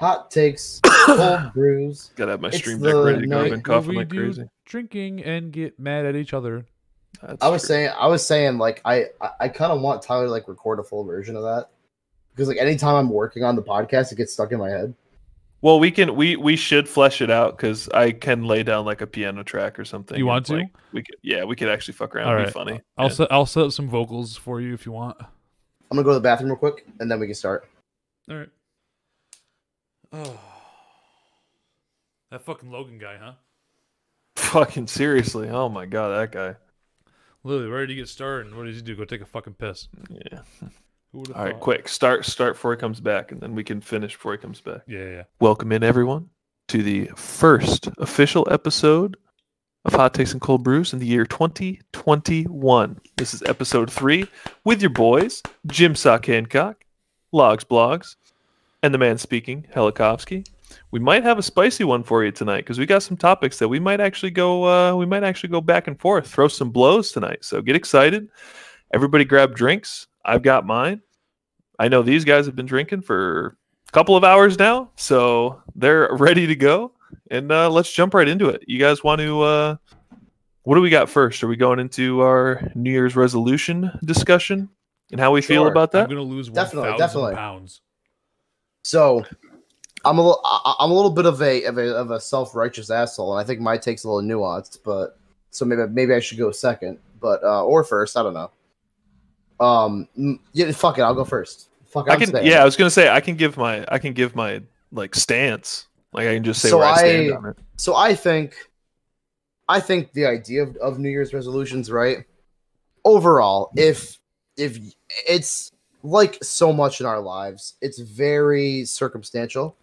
hot takes, cold brews. Gotta have my It's stream deck ready to go. I've night been coughing like crazy. drinking and get mad at each other. That's I was true. saying, I was saying, like, I, I, I kind of want Tyler to like record a full version of that because, like, anytime I'm working on the podcast, it gets stuck in my head. Well, we can we we should flesh it out because I can lay down like a piano track or something. You and, want to? like, we could, yeah, we could actually fuck around. All It'd right, be funny. I'll Yeah. set I'll set up some vocals for you if you want. I'm gonna go to the bathroom real quick, and then we can start. All right. Oh, that fucking Logan guy, huh? Fucking seriously. Oh my god, that guy. Literally ready to get started. And what does he do? Go take a fucking piss. Yeah. Who would have All right, quick. Start start before he comes back, and then we can finish before he comes back. Yeah, yeah. Welcome in everyone to the first official episode of Hot Takes and Cold Brews in the year 2021. This is episode three with your boys, Jim Sock Hancock, Logs Blogs, and the man speaking, Helikovsky. We might have a spicy one for you tonight because we got some topics that we might actually go uh, we might actually go back and forth, throw some blows tonight. So get excited. Everybody grab drinks. I've got mine. I know these guys have been drinking for a couple of hours now, so they're ready to go. And uh, let's jump right into it. You guys want to? Uh, what do we got first? Are we going into our New Year's resolution discussion and how we feel Sure. about I'm that? gonna lose one Definitely, thousand definitely. pounds. So, I'm a little, I, I'm a little bit of a of a of a self righteous asshole, and I think my take's a little nuanced, but so maybe maybe I should go second, but uh, or first, I don't know. Um, yeah, fuck it, I'll go first. Fuck, I I'm can. staying. Yeah, I was gonna say I can give my I can give my like stance. Like I can just say So where I stand on it. So I think, I think the idea of, of New Year's resolutions, right? Overall, if if it's like so much in our lives, it's very circumstantial.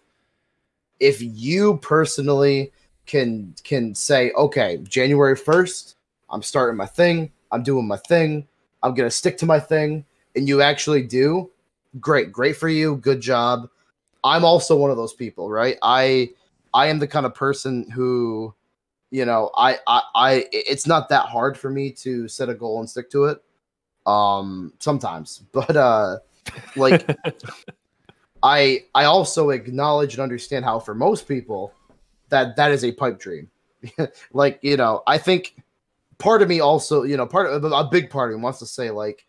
If you personally can can say, okay, January first, I'm starting my thing, I'm doing my thing, I'm gonna stick to my thing, and you actually do, great, great for you, good job. I'm also one of those people, right? I I am the kind of person who, you know, I, I, I, it's not that hard for me to set a goal and stick to it. Um, sometimes, but uh, like, I, I also acknowledge and understand how for most people, that that is a pipe dream. like, you know, I think part of me also, you know, part of a big part of me wants to say like,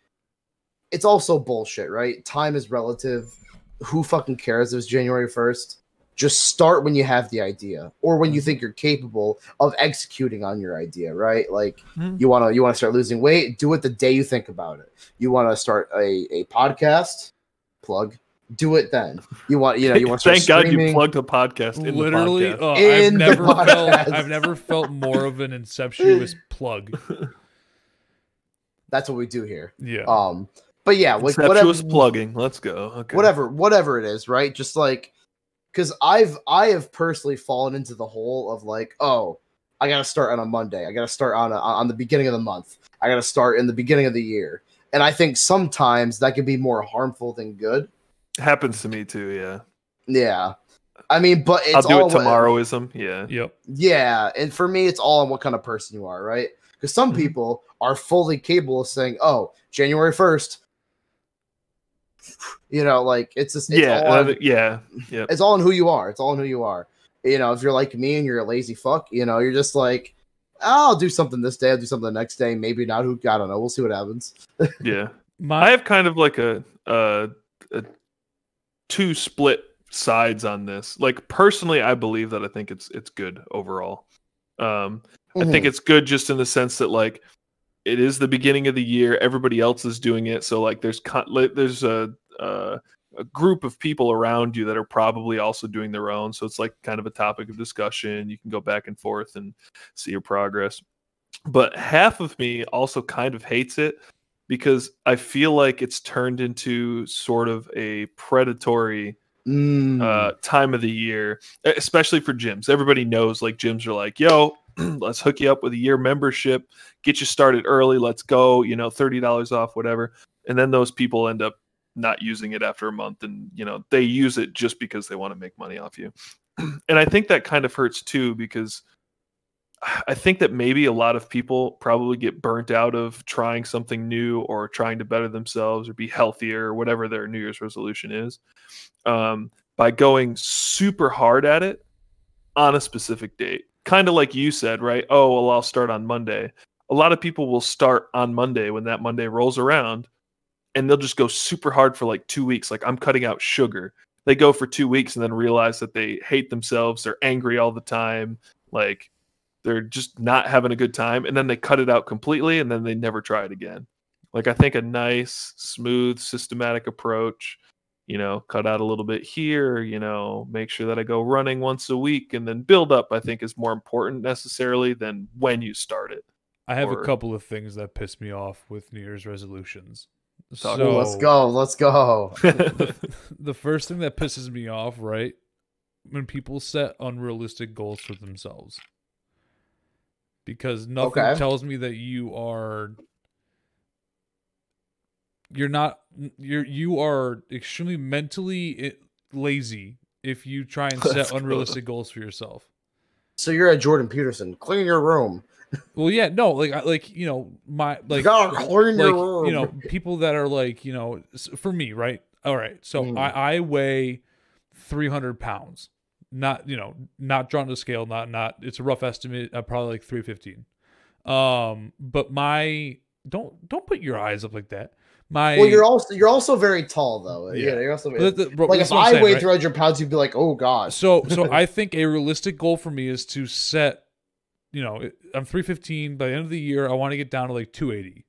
it's also bullshit, right? Time is relative. Who fucking cares if it's January first? Just start when you have the idea or when you think you're capable of executing on your idea right like Hmm. you want to you want to start losing weight do it the day you think about it you want to start a, a podcast plug do it then you want you know you want to Thank God you plugged a podcast in Literally, the podcast. uh, In I've the never felt. I've never felt more of an inceptuous plug. that's what we do here Yeah. um but yeah like whatever plugging. Let's go. Okay. whatever whatever it is right just like because i've i have personally fallen into the hole of like oh i gotta start on a monday i gotta start on a, on the beginning of the month i gotta start in the beginning of the year and i think sometimes that can be more harmful than good Happens to me too. Yeah. yeah i mean but it's I'll do all it tomorrowism. Yeah. yep. yeah and for me it's all on what kind of person you are right because some Mhm. people are fully capable of saying oh january 1st you know like it's just it's yeah. all on- uh, yeah. Yeah. it's all in who you are. It's all in who you are. You know, if you're like me and you're a lazy fuck, you know, you're just like, I'll do something this day, I'll do something the next day, maybe not. Who I don't know. We'll see what happens. Yeah. I have kind of like a, uh, a two split sides on this. Like personally, I believe that I think it's it's good overall. Um, I think it's good just in the sense that like it is the beginning of the year. Everybody else is doing it, so like there's con- there's a, a a group of people around you that are probably also doing their own. So it's like kind of a topic of discussion. You can go back and forth and see your progress. But half of me also kind of hates it because I feel like it's turned into sort of a predatory Mm. uh, time of the year, especially for gyms. Everybody knows like gyms are like, yo, let's hook you up with a year membership, get you started early, let's go, you know, $30 off, whatever. And then those people end up not using it after a month and, you know, they use it just because they want to make money off you. and I think that kind of hurts too because I think that maybe a lot of people probably get burnt out of trying something new or trying to better themselves or be healthier or whatever their New Year's resolution is um, by going super hard at it on a specific date. Kind of like you said, right? Oh, well, I'll start on Monday. A lot of people will start on Monday when that Monday rolls around and they'll just go super hard for like two weeks. Like, I'm cutting out sugar. They go for two weeks and then realize that they hate themselves. They're angry all the time. Like, they're just not having a good time. And then they cut it out completely and then they never try it again. Like, I think a nice, smooth, systematic approach you know, cut out a little bit here, you know, make sure that I go running once a week and then build up, I think is more important necessarily than when you start it. I have Or- a couple of things that piss me off with New Year's resolutions. So, Ooh, let's go. Let's go. the, the first thing that pisses me off, right, when people set unrealistic goals for themselves. Because nothing Okay. tells me that you are you're not you're you are extremely mentally lazy if you try and set unrealistic goals for yourself. So you're at Jordan Peterson. Clean your room. Well, yeah, no, like like you know my you like gotta clean like your room. you know people that are like you know for me right all right so Mm. i i weigh 300 pounds not you know not drawn to scale not not it's a rough estimate uh, probably like 315 um but my don't don't put your eyes up like that my well, you're also you're also very tall though. Yeah. Yeah, you're also but the- bro, like if I saying, weighed right? 300 pounds, you'd be like, oh god. so so I think a realistic goal for me is to set, you know, I'm 315 by the end of the year. I want to get down to like 280.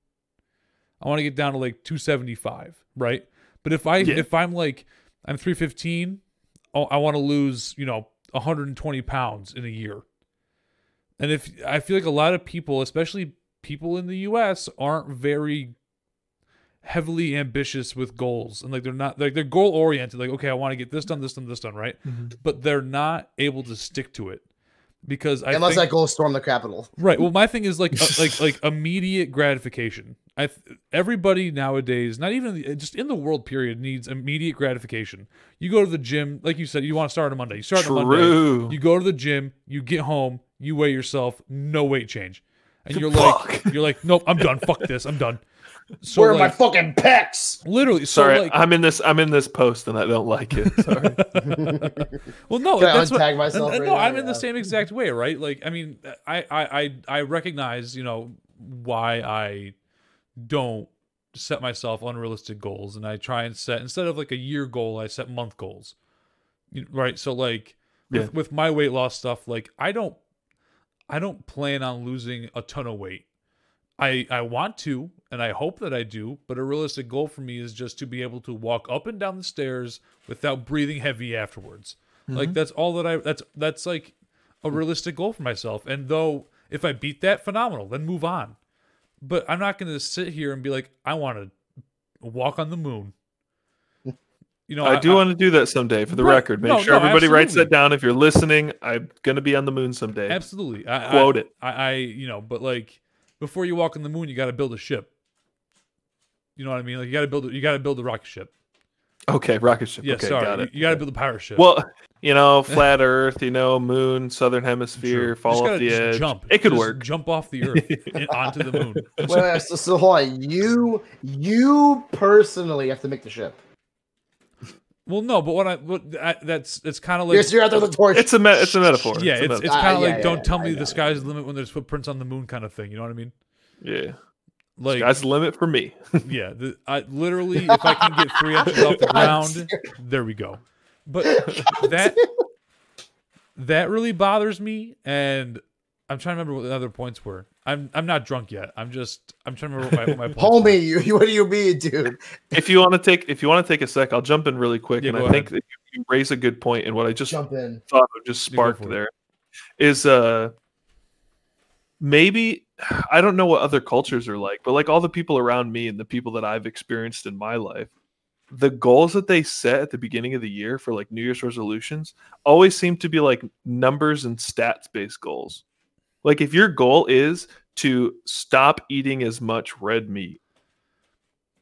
I want to get down to like 275, right? But if I Yeah. if I'm like I'm 315, oh, I want to lose, you know, 120 pounds in a year. And if I feel like a lot of people, especially people in the US, aren't very heavily ambitious with goals and like they're not like they're goal oriented like okay i want to get this done this done this done right but they're not able to stick to it because I Unless think, I go storm the Capitol right. Well, my thing is like uh, like like immediate gratification. I th- everybody nowadays, not even the- just in the world period, needs immediate gratification. You go to the gym, like you said, you want to start on Monday. You start on Monday. You go to the gym. You get home. You weigh yourself. No weight change, and you're Fuck. like you're like nope. I'm done. Fuck this. I'm done. So Where are my fucking pecs? literally. So Sorry, like, I'm in this. I'm in this post, and I don't like it. Sorry. well, no, Can I that's what, untag myself and- right no, now? I'm in the same exact way, right? Like, I mean, I, I, I, I recognize, you know, why I don't set myself unrealistic goals, and I try and set instead of like a year goal, I set month goals, right? So, like, with, with my weight loss stuff, like, I don't, I don't plan on losing a ton of weight. I, I want to, and I hope that I do, but a realistic goal for me is just to be able to walk up and down the stairs without breathing heavy afterwards. Like mm-hmm. that's all that I that's that's like a realistic goal for myself. And though if I beat that, phenomenal, then move on. But I'm not gonna sit here and be like, I want to walk on the moon. You know, I do want to do that someday. For the Right. record, make No, sure no, everybody writes that down. If you're listening, I'm gonna be on the moon someday. absolutely I, Quote I, it. I, I you know, but like before you walk on the moon, you got to build a ship. You know what I mean? Like you got to build a, you got to build a rocket ship. Okay, rocket ship. Yeah, okay, sorry, got it. you, got to build a pirate ship. Well, you know, flat Earth, you know, moon, southern hemisphere, Sure. Fall off the just edge. Jump. It could Just work. Jump off the earth and onto the moon. Wait, wait, so, so hold on. You you personally have to make the ship. Well, no, but what I what I, that's it's kind of like yes, you're out there the torch. It's a me- it's a metaphor. yeah, a it's it's Ah, kind of yeah, like yeah, don't yeah, tell I me know. the sky's the limit when there's footprints on the moon kind of thing. You know what I mean? yeah. Like Sky's the limit for me. yeah, the, I literally if I can get three inches off the ground, there we go. But that that really bothers me, and I'm trying to remember what the other points were. I'm I'm not drunk yet. I'm just I'm trying to remember what my, what my points were. Homie, you, you what do you mean, dude? if you want to take if you want to take a sec, I'll jump in really quick. Yeah, and go I think ahead. that you raise a good point. point, and what I just Jump in. thought of just sparked for it. there is uh maybe I don't know what other cultures are like, but like all the people around me and the people that I've experienced in my life, the goals that they set at the beginning of the year for like New Year's resolutions always seem to be like numbers and stats based goals. Like if your goal is to stop eating as much red meat,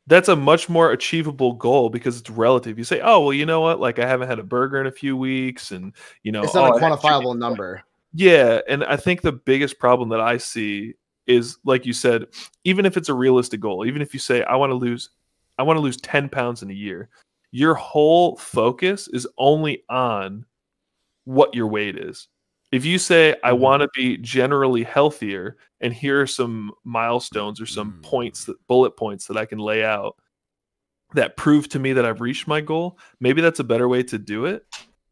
that's a much more achievable goal because it's relative. You say, "Oh, well, you know what? Like I haven't had a burger in a few weeks, and you know, It's not oh, a quantifiable number. yeah, and I think the biggest problem that I see is like you said, even if it's a realistic goal, even if you say I want to lose I want to lose 10 pounds in a year, your whole focus is only on what your weight is. If you say, I Mhm. want to be generally healthier, and here are some milestones or some Mm. points that bullet points that I can lay out that prove to me that I've reached my goal, maybe that's a better way to do it.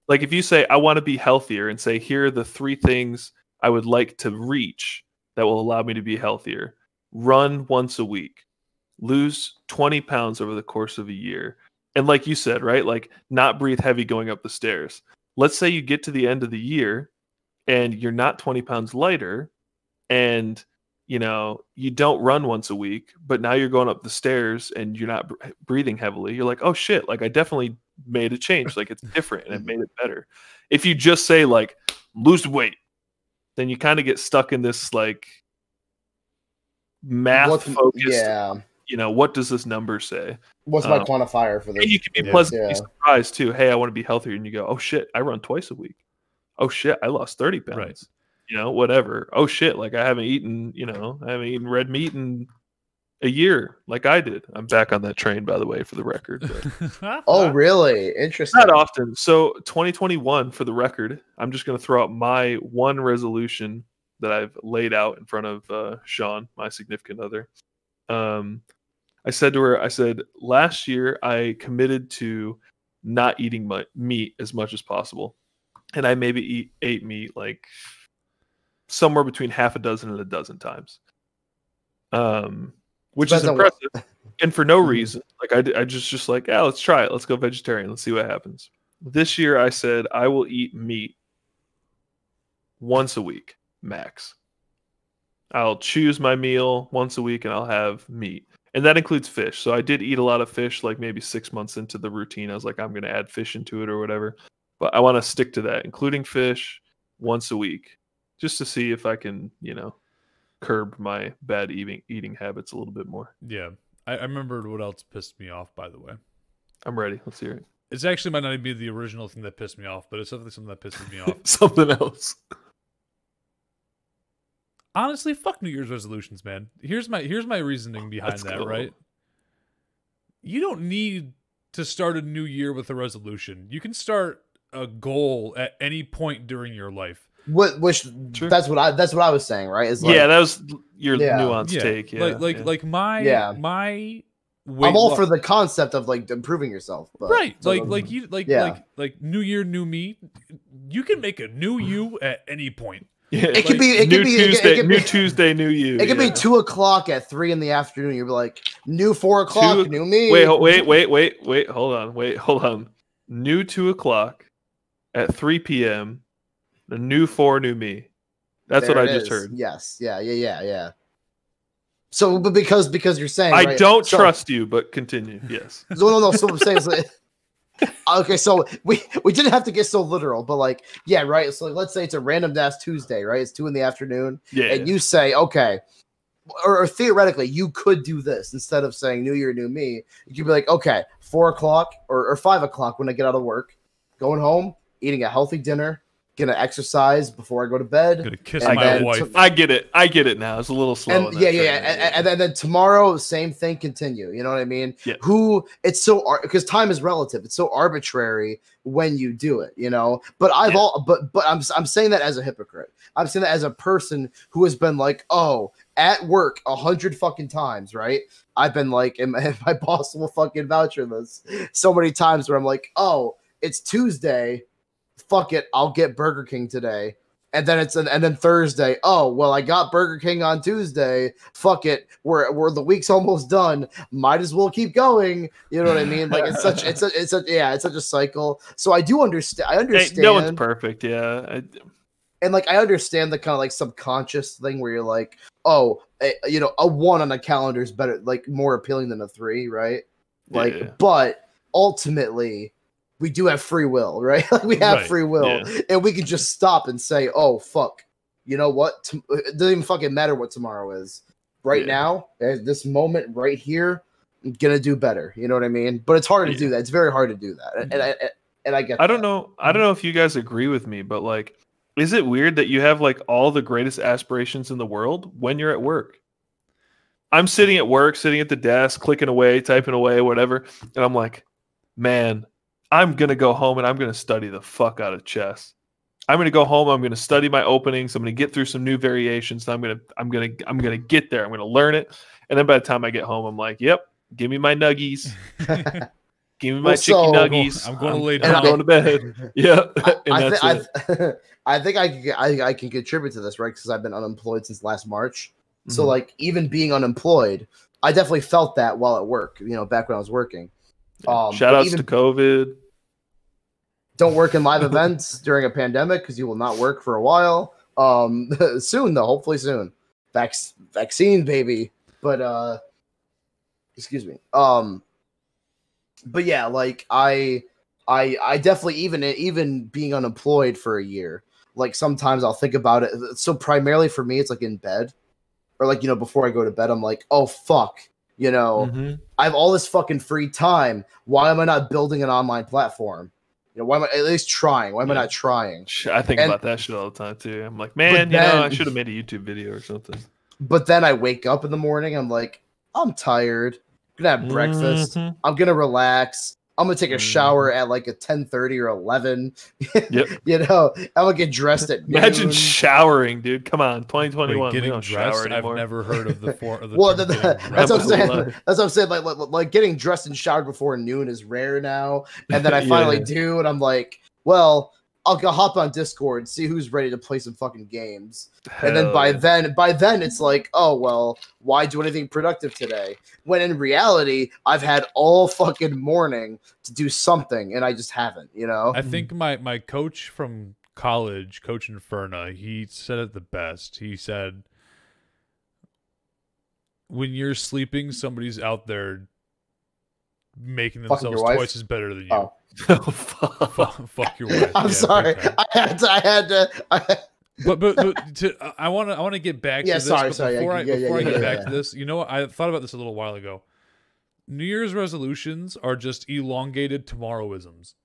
Like if you say, I want to be healthier, and say, here are the three things I would like to reach that will allow me to be healthier run once a week, lose 20 pounds over the course of a year. And like you said, right? Like not breathe heavy going up the stairs. Let's say you get to the end of the year and you're not 20 pounds lighter and you know you don't run once a week but now you're going up the stairs and you're not breathing heavily you're like oh shit like i definitely made a change like it's different and it made it better if you just say like lose weight then you kind of get stuck in this like math What's- focused yeah. you know what does this number say What's my Um, quantifier for this? and you can be Yeah. pleasantly Yeah. surprised too hey i want to be healthier and you go oh shit i run twice a week oh shit i lost 30 pounds Right. you know whatever oh shit like i haven't eaten you know i haven't eaten red meat in a year like i did i'm back on that train by the way for the record Oh, really? Interesting. not often so 2021 for the record i'm just going to throw out my one resolution that i've laid out in front of uh, sean my significant other um, i said to her i said last year i committed to not eating mu- meat as much as possible and i maybe eat ate meat like somewhere between half a dozen and a dozen times. Um which is Depends what- impressive and for no Mhm. reason. Like I, I just just like yeah let's try it. Let's go vegetarian. Let's see what happens. This year i said i will eat meat once a week max. I'll choose my meal once a week and i'll have meat and that includes fish. So i did eat a lot of fish like maybe six months into the routine. I was like i'm going to add fish into it or whatever but i want to stick to that including fish once a week just to see if i can you know curb my bad eating eating habits a little bit more yeah. I, I remembered what else pissed me off, by the way. i'm ready let's hear it It's actually might not even be the original thing that pissed me off, but it's definitely something that pisses me off. something else Honestly, fuck New Year's resolutions, man. Here's my here's my reasoning behind Let's that, go. right? You don't need to start a new year with a resolution. You can start a goal at any point during your life. What, which Sure. that's what I that's what I was saying, right? Is like, yeah that was your Yeah. nuanced Yeah, take yeah like like yeah. like my Yeah. my weight I'm all lo- for the concept of like improving yourself, but right so like like you like Yeah. like like new year new me you can make a new you at any point yeah, it could like be it could be tuesday it could new be, tuesday new you it could yeah. be two o'clock at three in the afternoon. You'd be like, new four o'clock, Two- new me. wait ho- wait wait wait wait hold on wait hold on new two o'clock at 3 p.m the new four new me that's There what i just is. heard Yes, yeah, yeah, yeah, yeah. So, but because because you're saying i right, don't so- trust you but continue yes No, no, no. So what I'm saying is, like, okay, so we we didn't have to get so literal, but like, yeah, right. So like, let's say it's a random ass Tuesday, right? It's two in the afternoon, yeah and you say, okay, or, or theoretically, you could do this instead of saying New Year, New Me. You could be like, okay, four o'clock or, or five o'clock when I get out of work, going home, eating a healthy dinner, gonna exercise before I go to bed. gonna kiss And my wife to- i get it i get it now it's a little slow and yeah, yeah, yeah, and, and then, then tomorrow, same thing continue. You know what I mean? Yeah. Who it's so because time is relative. It's so arbitrary when you do it. You know. But I've Yeah. all but but I'm I'm saying that as a hypocrite. I'm saying that as a person who has been like, oh, at work a hundred fucking times, right? I've been like, and my, my boss will fucking vouch for this so many times where I'm like, oh, it's Tuesday. Fuck it, I'll get Burger King today and then it's an, and then Thursday. Oh well, I got Burger King on Tuesday. Fuck it, we're we're the week's almost done. Might as well keep going. You know what I mean? Like it's such it's a it's a yeah it's such a cycle. So I do understand. I Hey, understand. no one's perfect yeah I, and like I understand the kind of like subconscious thing where you're like, oh, eh, you know, a one on a calendar is better, like more appealing than a three, right? Like, Yeah. but ultimately, we do have free will, right? Like we have Right, free will, yeah. and we can just stop and say, oh fuck, you know what? Tom- uh, it doesn't even fucking matter what tomorrow is. Right Yeah. now, at this moment, right here, I'm gonna do better. You know what I mean? But it's hard to do that. It's very hard to do that, and, mm-hmm. and I and I get. I don't that. know. I don't know if you guys agree with me, but like, is it weird that you have like all the greatest aspirations in the world when you're at work? I'm sitting at work, sitting at the desk, clicking away, typing away, whatever, and I'm like, man, I'm gonna go home and I'm gonna study the fuck out of chess. I'm gonna go home. I'm gonna study my openings. I'm gonna get through some new variations. I'm gonna I'm gonna I'm gonna get there. I'm gonna learn it. And then by the time I get home, I'm like, yep, give me my nuggies. Give me my Well, chicken so- nuggies. I'm going to lay down. I'm going to bed. Yeah, and I, that's thi- I, th- I think I, can, I I can contribute to this, right? Because I've been unemployed since last March. So Mhm. like even being unemployed, I definitely felt that while at work. You know, back when I was working. Um, Shout outs even- to COVID. Don't work in live events during a pandemic because you will not work for a while. Um, soon though, hopefully soon. Vac- vaccine, baby. But uh, excuse me. Um, but yeah, like I, I, I definitely even even being unemployed for a year, like sometimes I'll think about it. So primarily for me, it's like in bed, or like you know before I go to bed, I'm like, oh fuck, you know. Mhm. I have all this fucking free time. Why am I not building an online platform? You know, why am I at least trying? Why am I not trying? I think And- about that shit all the time too. I'm like, man, you know, I should have made a YouTube video or something. But then I wake up in the morning, I'm like, I'm tired. I'm gonna have breakfast. Mhm. I'm gonna relax. I'm gonna take a Mhm. shower at like a 10:30 or 11. Yep. You know, I'm gonna get dressed at Imagine noon. showering, dude. Come on, 2021. Wait, getting don't dressed. I've never heard of the four. of the well, term th- getting th- that's what I'm saying. life. That's what I'm saying. Like, like, like getting dressed and showered before noon is rare now. And then I finally Yeah. do, and I'm like, well, I'll go hop on Discord, and see who's ready to play some fucking games. and then by yeah. then by then it's like oh well why do anything productive today when in reality i've had all fucking morning to do something and i just haven't you know I think my my coach from college, Coach Inferna, he said it the best. He said, "When you're sleeping, somebody's out there making themselves twice as better than you. Oh. Oh, fuck. Fuck, fuck your wife." i'm Yeah, sorry i had to i had to I, but but, but to, I want to I want to get back Yeah, to this. sorry, but sorry, yeah, Before I yeah, yeah, before I get yeah, back yeah. to this, you know what? I thought about this a little while ago. New Year's resolutions are just elongated tomorrowisms.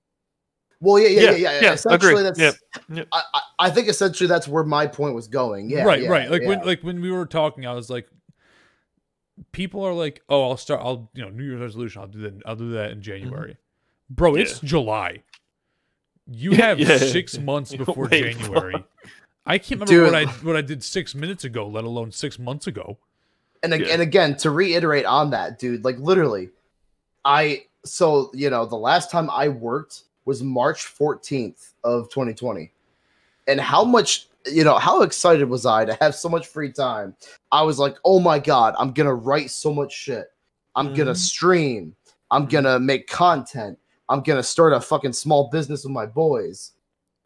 well yeah yeah yeah Yeah, yeah, yeah, essentially agree. that's Yep, yep. I, I i think essentially that's where my point was going yeah right, yeah, right. Like when like when we were talking, I was like, people are like, "Oh, I'll start. I'll you know New Year's resolution. I'll do that. I'll do that in mm-hmm. January." Bro, it's July. You have yeah. six months before Wait, January. I can't remember what I what I did six minutes ago, let alone six months ago. and, ag- Yeah. and again to reiterate on that dude like literally i so you know the last time i worked was march 14th of 2020 and how much you know how excited was i to have so much free time i was like oh my god i'm gonna write so much shit i'm gonna Mhm. stream i'm gonna make content i'm gonna start a fucking small business with my boys.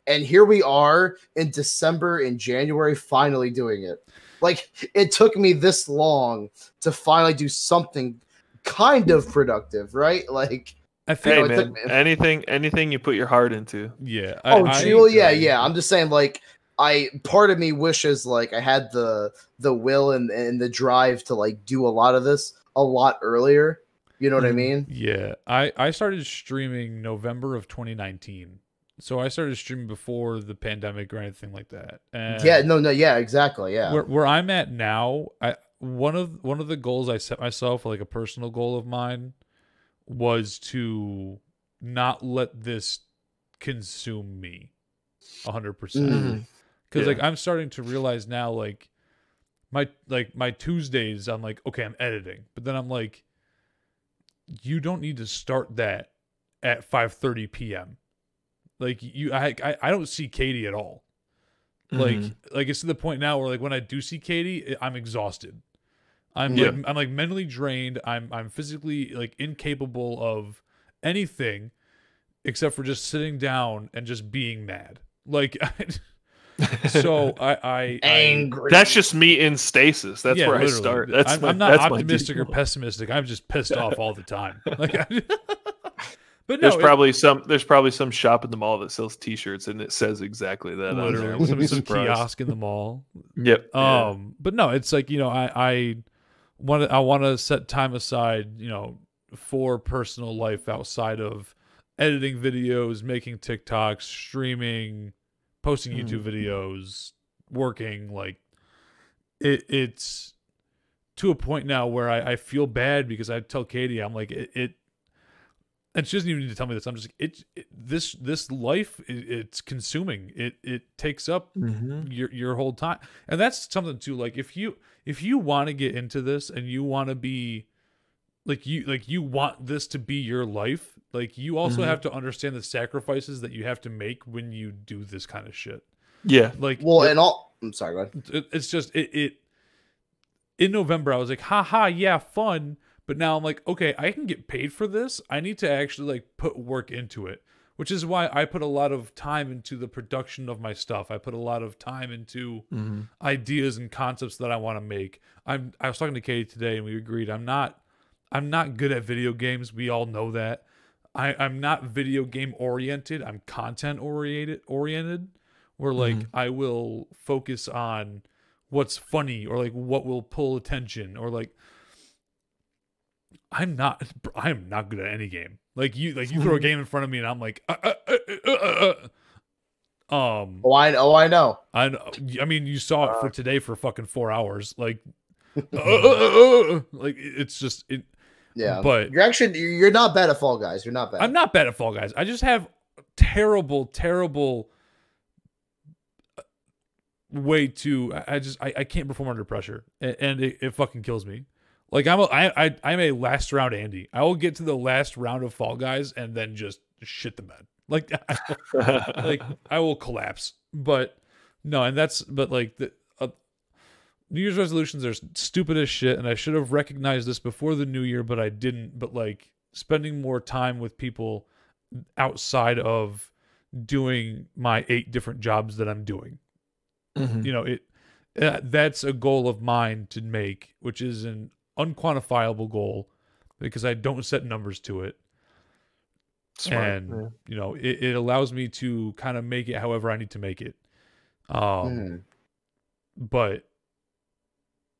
And here we are in december and january finally doing it. Like it took me this long to finally do something kind of productive right? Like I think Hey man, took anything anything you put your heart into. Yeah. I, oh I, gee, well yeah yeah. I'm just saying like i part of me wishes like i had the the will and, and the drive to like do a lot of this a lot earlier you know what i Mhm. mean Yeah. I I started streaming November of 2019. So I started streaming before the pandemic or anything like that. And yeah no no yeah exactly yeah where where I'm at now, I one of one of the goals I set myself, like a personal goal of mine, was to not let this consume me a hundred percent. Mm. Because Yeah. like I'm starting to realize now, like my like my Tuesdays, I'm like, okay, I'm editing, but then I'm like, you don't need to start that at 5:30 p.m. Like you, I, I I don't see Katie at all. Like Mhm. like it's to the point now where like when I do see Katie, I- I'm exhausted. I'm Yeah. like I'm like mentally drained. I'm I'm physically like incapable of anything except for just sitting down and just being mad. Like so I I, I angry that's just me in stasis. That's yeah, where I start. That's I'm, my, I'm not that's optimistic or pessimistic. I'm just pissed off all the time. Like, I- but no, There's it- probably some. There's probably some shop in the mall that sells T-shirts and it says exactly that. I literally wouldn't some, some kiosk in the mall. Yep. yeah. Um, but no, it's like you know, I I want to I want to set time aside, you know, for personal life outside of editing videos, making TikToks, streaming, posting Mm. YouTube videos, working. Like it, it's to a point now where I, I feel bad because I tell Katie, I'm like it. it and she doesn't even need to tell me this. I'm just it, it this this life it, it's consuming. It it takes up Mhm. your your whole time, and that's something too. Like if you if you want to get into this and you want to be like you like you want this to be your life, like you also Mhm. have to understand the sacrifices that you have to make when you do this kind of shit. Yeah. Like Well, and all. I'm sorry. Go ahead. it, it's just it, it in november i was like haha yeah fun but now i'm like okay i can get paid for this i need to actually like put work into it which is why i put a lot of time into the production of my stuff i put a lot of time into hmm ideas and concepts that i want to make i'm i was talking to katie today and we agreed i'm not i'm not good at video games we all know that I, I'm not video game oriented. I'm content oriented oriented. Where like Mhm. I will focus on what's funny or like what will pull attention or like I'm not I'm not good at any game. Like you like you throw a game in front of me and I'm like uh, uh, uh, uh, uh, uh. um Oh, I oh I know. I know, I mean you saw it for Uh. today for fucking 4 hours. Like uh, uh, uh, uh, like it's just it Yeah, But- you're actually you're not bad at Fall Guys. You're not bad. I'm not bad at Fall Guys. I just have terrible, terrible uh, way to. I I just I, I can't perform under pressure, and, and it, it fucking kills me. Like I'm a I, I I'm a last round Andy. I will get to the last round of Fall Guys and then just shit the bed. Like like I will collapse. But no, and that's but like the New Year's resolutions are stupid as shit, and I should have recognized this before the new year, but I didn't. But like spending more time with people outside of doing my eight different jobs that I'm doing. Mhm. You know, it uh, that's a goal of mine to make, which is an unquantifiable goal because I don't set numbers to it Smart, and yeah. you know it, it allows me to kind of make it however i need to make it um Mhm. but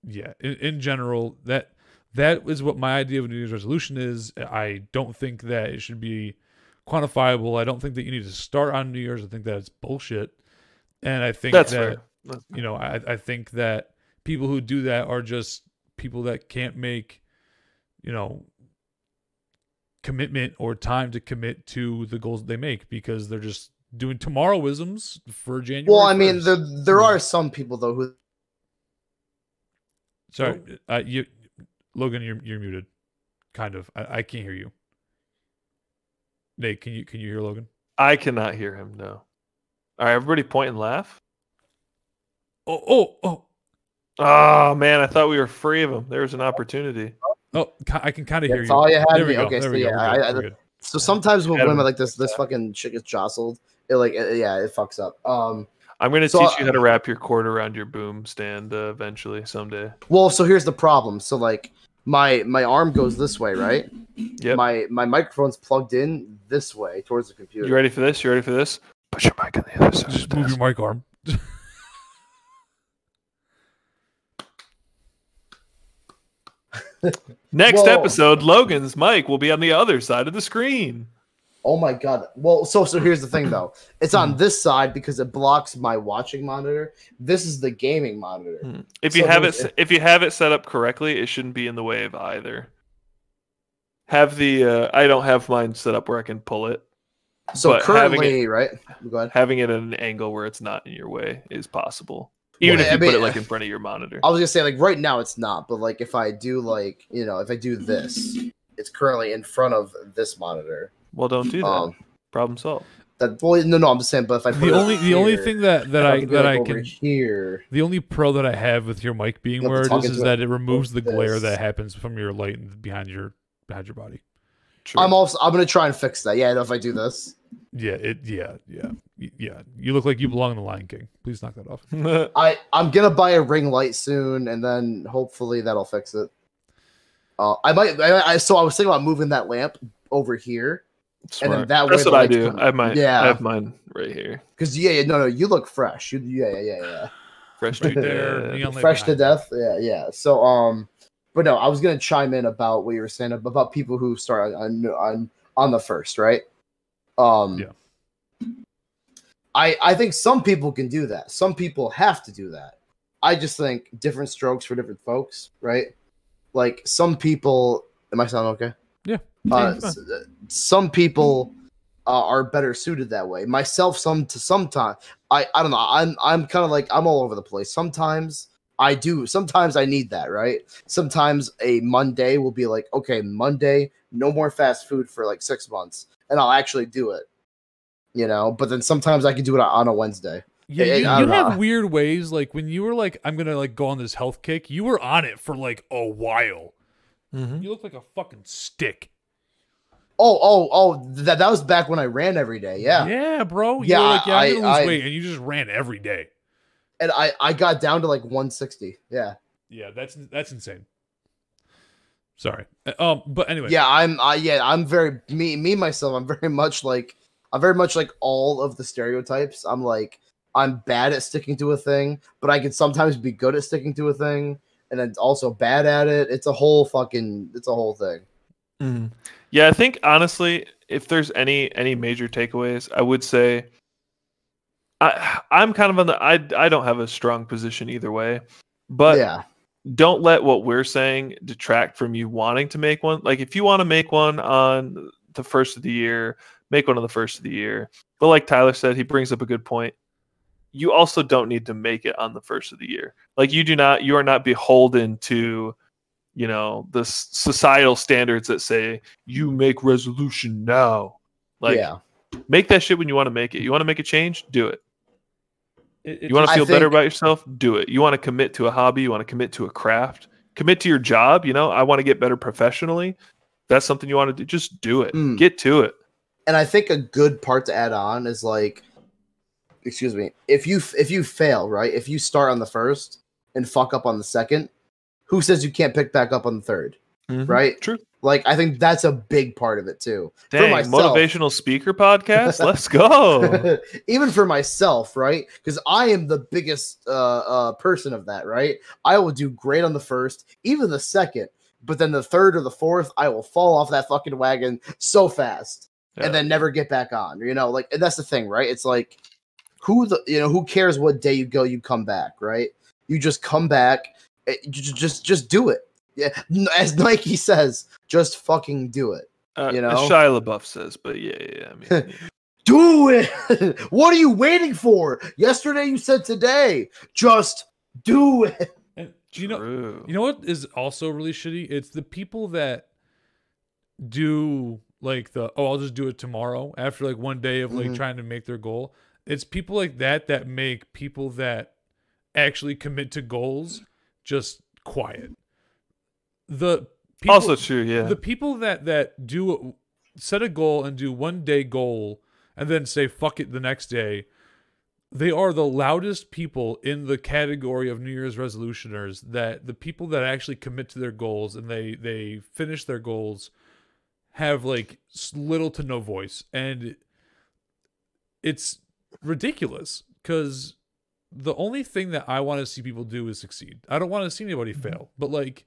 yeah in, in general that that is what my idea of a new year's resolution is. I don't think that it should be quantifiable. I don't think that you need to start on new year's. I think that it's bullshit. And i think That's that fair. That's you know I, I think that people who do that are just people that can't make you know commitment or time to commit to the goals that they make because they're just doing tomorrowisms for january Well, I mean, 1st. there there are some people though who sorry uh, you logan you're, you're muted kind of I, I can't hear you nate can you can you hear logan I cannot hear him. No. All right, everybody point and laugh. oh oh oh Oh man, I thought we were free of him. There was an opportunity. oh i can kind of hear that's you all you had. there me. Okay, so yeah, I. I, so sometimes when Adam, women like this this fucking shit gets jostled, it like it, yeah, it fucks up. Um, I'm going to So, teach you how to wrap your cord around your boom stand uh, eventually someday. well, so here's the problem. So like my my arm goes this way, right? Yep. My my microphone's plugged in this way towards the computer. You ready for this? You ready for this? Put your mic on the other side. just move your mic arm Next Whoa. episode, Logan's mic will be on the other side of the screen. Oh my god. Well, so so here's the thing though. It's on Hmm. this side because it blocks my watching monitor. This is the gaming monitor. Hmm. If you So have it, if you have it set up correctly, it shouldn't be in the way of either. Have the uh, I don't have mine set up where I can pull it. So currently, right? Go ahead. Having it at an angle where it's not in your way is possible, even Well, if I you put it like in front of your monitor. I was gonna say like right now it's not, but like if I do like you know if I do this, it's currently in front of this monitor. Well, don't do that. Um, Problem solved. that well, no, no, I'm just saying. But if I put the it only the only thing that that if i that like, i can hear The only pro that I have with your mic being You where to it talk is is that it removes the glare this. that happens from your light and behind your behind your body. True. I'm also I'm gonna try and fix that. Yeah, if I do this, Yeah, it yeah, yeah. Yeah. You look like you belong in the Lion King. Please knock that off. I I'm gonna buy a ring light soon, and then hopefully that'll fix it. Uh, I might. I, I so I was thinking about moving that lamp over here and then that way That's the what I do. come- I have mine. Yeah. I have mine right here. because yeah, yeah, no, no, you look fresh. You, yeah, yeah, yeah, yeah. Fresh to there, death. neon light fresh to death. Yeah, yeah. So um, but no, I was gonna chime in about what you were saying about people who start on on on the first, right? Um, Yeah. I I think some people can do that. Some people have to do that. I just think different strokes for different folks, right? Like some people. Am I sounding okay? Yeah. Uh, Yeah, s- uh, some people uh, are better suited that way. Myself, some to sometimes I I don't know. I'm I'm kind of like I'm all over the place. Sometimes I do. Sometimes I need that. Right. Sometimes a Monday will be like, okay, Monday, no more fast food for like six months, and I'll actually do it. You know. But then sometimes I can do it on a Wednesday. Yeah, you, you have know. weird ways. Like when you were like, I'm gonna like go on this health kick. You were on it for like a while. Mhm. You look like a fucking stick. Oh oh oh. That that was back when I ran every day. Yeah. yeah, bro. You Yeah, were like, yeah, I'm I- gonna lose I- weight, and you just ran every day. And I I got down to like 160. Yeah. Yeah, that's that's insane. Sorry. Uh, Um, but anyway. Yeah, I'm. I yeah, I'm very me me myself. I'm very much like I'm very much like all of the stereotypes. I'm like I'm bad at sticking to a thing, but I can sometimes be good at sticking to a thing, and then also bad at it. It's a whole fucking. It's a whole thing. Mhm. Yeah, I think honestly, if there's any any major takeaways, I would say I I'm kind of on the I I don't have a strong position either way, but yeah, don't let what we're saying detract from you wanting to make one. Like if you want to make one on the first of the year, make one on the first of the year. But like Tyler said, he brings up a good point. You also don't need to make it on the first of the year. Like you do not you are not beholden to you know the societal standards that say you make resolution now. Like yeah. make that shit when you want to make it. You want to make a change, do it. It- it You want to I feel better about yourself? Do it. You want to commit to a hobby? You want to commit to a craft? Commit to your job? You know, I want to get better professionally. That's something you want to do. Just do it. Mm. Get to it. And I think a good part to add on is like, excuse me, if you if you fail right, if you start on the first and fuck up on the second, who says you can't pick back up on the third? Mhm. Right. True. Like I think that's a big part of it too. Dang, myself- motivational speaker podcast. Let's go. even for myself, right? Because I am the biggest uh, uh, person of that, right? I will do great on the first, even the second, but then the third or the fourth, I will fall off that fucking wagon so fast Yeah. and then never get back on. You know, like and that's the thing, right? It's like who the you know who cares what day you go, you come back, right? You just come back, eh, just just do it. Yeah, as Nike says, just fucking do it. Uh, you as know? Shia LaBeouf says, but yeah, yeah. yeah, I mean, yeah. Do it. what are you waiting for? Yesterday you said today. Just do it. and do you know True. You know what is also really shitty? It's the people that do like the oh I'll just do it tomorrow after like one day of like Mhm. trying to make their goal. It's people like that that make people that actually commit to goals just quiet. The people, also true. Yeah. the people that that do set a goal and do one day goal and then say fuck it the next day they are the loudest people in the category of new year's resolutioners that the people that actually commit to their goals and they they finish their goals have like little to no voice and it's ridiculous because the only thing that i want to see people do is succeed i don't want to see anybody fail but like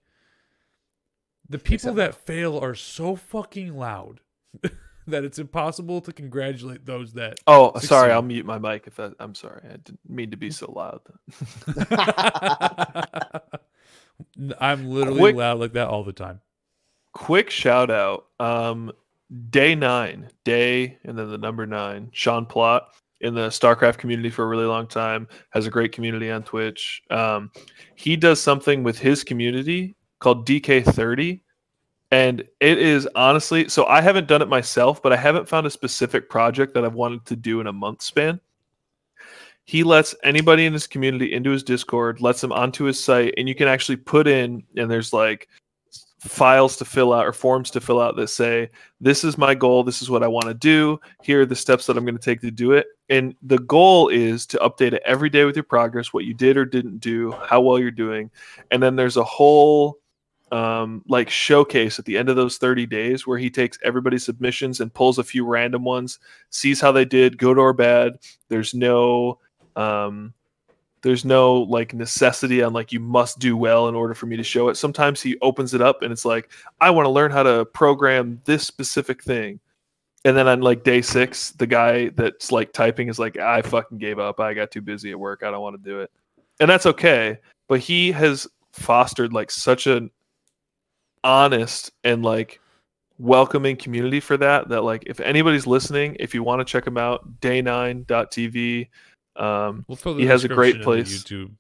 the people Except that fail are so fucking loud that it's impossible to congratulate those that oh, sorry. I'll mute my mic if that. I'm sorry. I didn't mean to be so loud. I'm literally Quick- loud like that all the time. quick shout out um day nine day and then the number nine sean plott in the starcraft community for a really long time has a great community on twitch. Um he does something with his community called dk30 and it is honestly so i haven't done it myself but i haven't found a specific project that i've wanted to do in a month span. He lets anybody in his community into his discord lets them onto his site and you can actually put in and there's like files to fill out or forms to fill out that say this is my goal this is what i want to do here are the steps that i'm going to take to do it. And the goal is to update it every day with your progress what you did or didn't do how well you're doing. And then there's a whole um, like showcase at the end of those 30 days where he takes everybody's submissions and pulls a few random ones sees how they did good or bad. There's no um, there's no like necessity on like you must do well in order for me to show it sometimes he opens it up and it's like i want to learn how to program this specific thing and then on like day six the guy that's like typing is like i fucking gave up i got too busy at work i don't want to do it and that's okay but he has fostered like such an honest and like welcoming community for that. That like if anybody's listening, if you want to check him out, day9.tv. Um, We'll throw the He has a great description in the place. YouTube.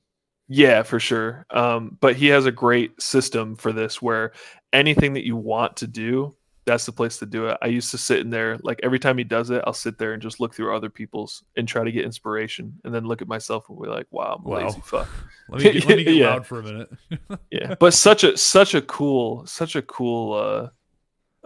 yeah, for sure. Um, but he has a great system for this where anything that you want to do, that's the place to do it. I used to sit in there, like every time he does it, I'll sit there and just look through other people's and try to get inspiration and then look at myself and be like, wow, I'm a Wow. lazy fuck. Let me get, let me get Yeah. loud for a minute. Yeah. But such a such a cool, such a cool uh,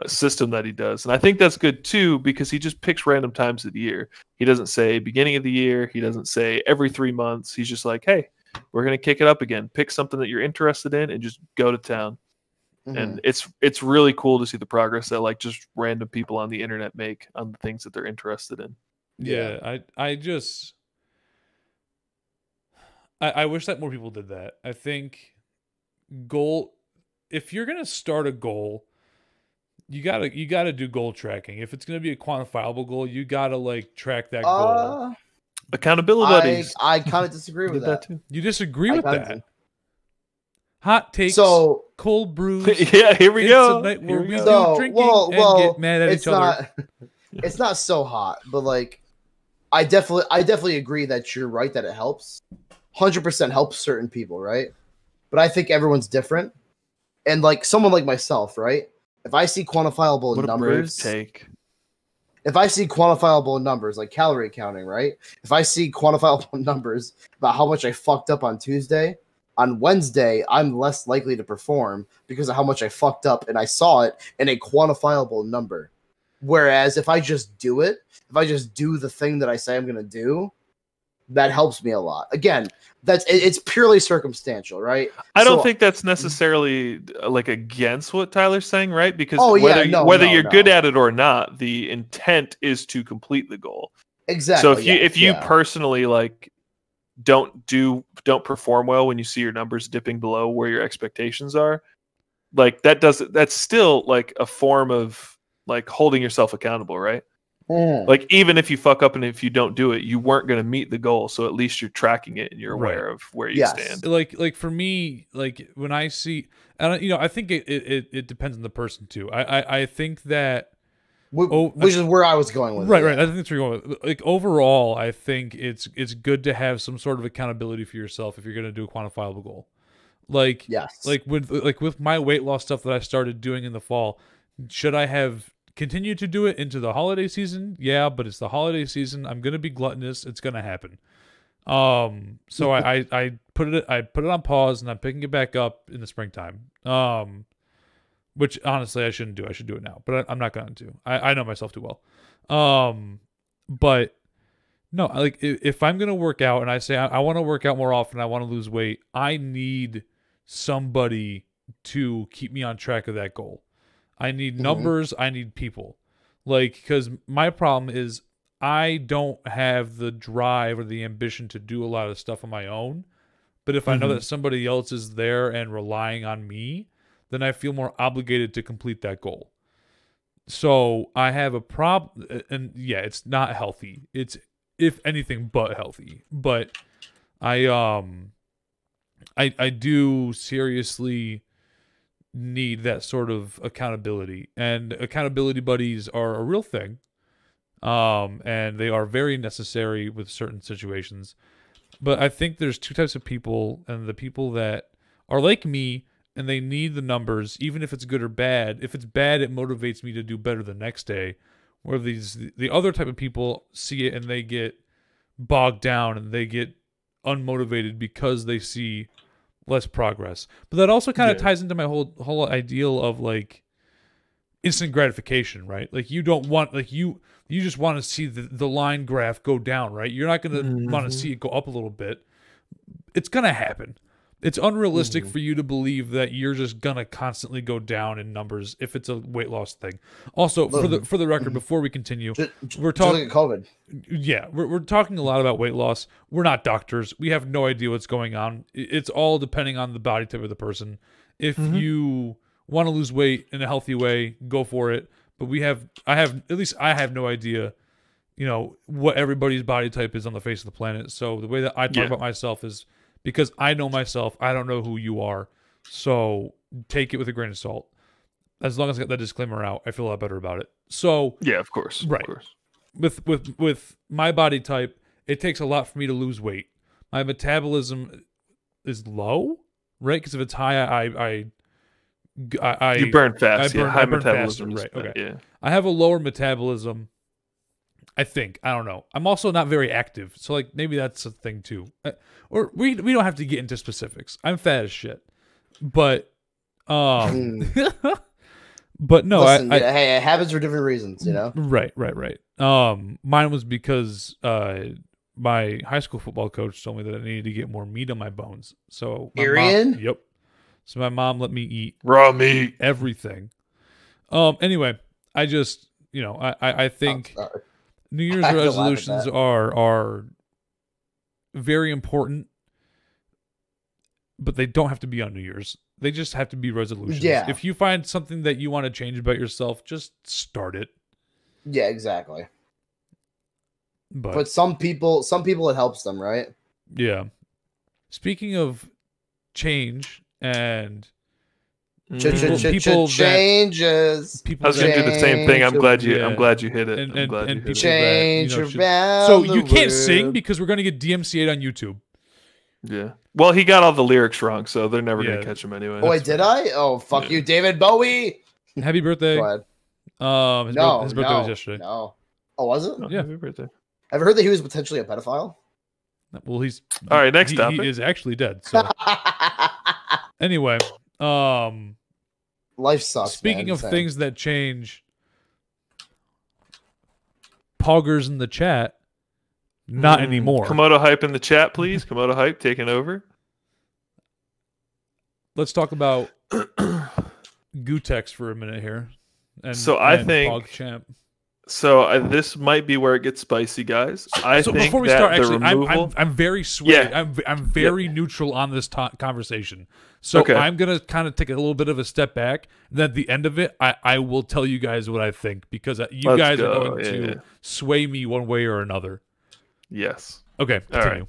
system that he does. And I think that's good too because he just picks random times of the year. He doesn't say beginning of the year, he doesn't say every 3 months. He's just like, "Hey, we're going to kick it up again. Pick something that you're interested in and just go to town." Mhm. And it's it's really cool to see the progress that like just random people on the internet make on the things that they're interested in. Yeah, I I just I, I wish that more people did that. I think goal if you're gonna start a goal, you gotta you gotta do goal tracking. If it's gonna be a quantifiable goal, you gotta like track that goal. Uh, Accountability I. I kind of disagree with that that. too. You disagree I with that? do. Hot takes, So cold brews. yeah, here we it's go. Here we we go. do So, drinking well- and well, get mad at it's each other. not it's not so hot, but like I definitely I definitely agree that you're right that it helps. 100% helps certain people, right? But I think everyone's different. And like someone like myself, right? If I see quantifiable What numbers, take. if I see quantifiable numbers like calorie counting, right? If I see quantifiable numbers about how much I fucked up on Tuesday, on Wednesday, I'm less likely to perform because of how much I fucked up and I saw it in a quantifiable number. Whereas if I just do it, if I just do the thing that I say I'm going to do, that helps me a lot. Again, that's it's purely circumstantial, right? I don't So- think that's necessarily uh, like against what Tyler's saying, right? Because Oh, yeah, whether no, whether no, you're good at it or not, the intent is to complete the goal. Exactly. so if you if you yeah. personally like don't do don't perform well when you see your numbers dipping below where your expectations are, like that does that's still like a form of like holding yourself accountable, right? Mm. Like even if you fuck up and if you don't do it, you weren't going to meet the goal, so at least you're tracking it and you're Right. aware of where you Yes. stand. like like for me like when i see and I- you know i think it it, it, it depends on the person too I, I i think that Wh- oh, which is where I was going with right it. right i think that's where you're going with- like overall i think it's it's good to have some sort of accountability for yourself if you're going to do a quantifiable goal like Yes. like with like with my weight loss stuff that i started doing in the fall should i have continued to do it into the holiday season yeah but it's the holiday season. I'm to be gluttonous. It's to happen. Um so I, I i put it i put it on pause and i'm picking it back up in the springtime. Um which honestly i shouldn't do. I should do it now but I, i'm not going to do. I, I know myself too well. Um but no like i- if i'm gonna work out and i say i, I want to work out more often i want to lose weight i need somebody to keep me on track of that goal i need Mhm. numbers i need people. Like because my problem is i don't have the drive or the ambition to do a lot of stuff on my own. But if i know Mhm. that somebody else is there and relying on me then i feel more obligated to complete that goal. So i have a problem and yeah it's not healthy. It's if anything but healthy. But i um i i do seriously need that sort of accountability. And accountability buddies are a real thing um and they are very necessary with certain situations. But i think there's two types of people and the people that are like me and they need the numbers even if it's good or bad. If it's bad it motivates me to do better the next day. Where these the other type of people see it and they get bogged down and they get unmotivated because they see less progress. But that also kind of Yeah. ties into my whole whole ideal of like instant gratification right? Like you don't want like you you just want to see the, the line graph go down right? You're not going to want Mhm. to see it go up a little bit. It's going to happen it's unrealistic Mhm. for you to believe that you're just gonna constantly go down in numbers if it's a weight loss thing. Also, for the for the record, before we continue, Just, we're talking. COVID. Yeah, we're we're talking a lot about weight loss. We're not doctors. We have no idea what's going on. It's all depending on the body type of the person. If Mhm. you want to lose weight in a healthy way, go for it. But we have, I have, at least I have no idea, you know, what everybody's body type is on the face of the planet. So the way that I talk Yeah. about myself is because I know myself. I don't know who you are. So take it with a grain of salt. as long as I got that disclaimer out, I feel a lot better about it. So Yeah, of course. Right. Of course. with with with my body type, it takes a lot for me to lose weight. My metabolism is low, right? Because if it's high, I I I, I you burn fast. I yeah, burn- high I burn metabolism. faster, right, okay. Yeah. I have a lower metabolism. I think I don't know. I'm also not very active, so like maybe that's a thing too. Uh, Or we we don't have to get into specifics. I'm fat as shit, but um, but no, Listen, I, I yeah, hey, it happens for different reasons, you know. Right, right, right. Um, mine was because uh, my high school football coach told me that I needed to get more meat on my bones. So my mom- Period? yep. So my mom let me eat Raw meat. everything. Um. Anyway, I just you know I I, I think Oh, sorry. New Year's I have to laugh at resolutions are are very important, but they don't have to be on New Year's. They just have to be resolutions. Yeah. If you find something that you want to change about yourself, just start it. Yeah, exactly. But, But some people, some people, it helps them, right? yeah. Speaking of change and People- people ch- that- changes. people I was gonna do the same thing. I'm glad you. yeah. I'm glad you hit it. And- I'm and- glad and you hit people- it. that, you know, around so the you can't sing because we're gonna get DMCA'd on YouTube. Yeah. Well, he got all the lyrics wrong, so they're never Yeah. gonna catch him anyway. Oh, wait, did I? Oh, fuck Yeah. you, David Bowie. Happy birthday! Go. Um, his, No, birth- his birthday no, was yesterday. No. Oh, was it? Oh, Yeah. happy birthday. Have you heard that he was potentially a pedophile? Well, he's All right, next he, topic. He is actually dead. So anyway, um, Life sucks. speaking man. of Same. things that change, poggers in the chat, not Mm. anymore. Komodo hype in the chat, please. Komodo hype taking over. Let's talk about Gootecks for a minute here. And So I and think- PogChamp. So uh, this might be where it gets spicy, guys. I so think before we that start, the actually, I'm, removal. I'm I'm very swayed. Yeah. I'm I'm very neutral on this to- conversation. So Okay. I'm gonna kind of take a little bit of a step back. And then at the end of it, I I will tell you guys what I think because uh, you Let's guys are going Yeah, to yeah. sway me one way or another. yes. Okay, All continue. right.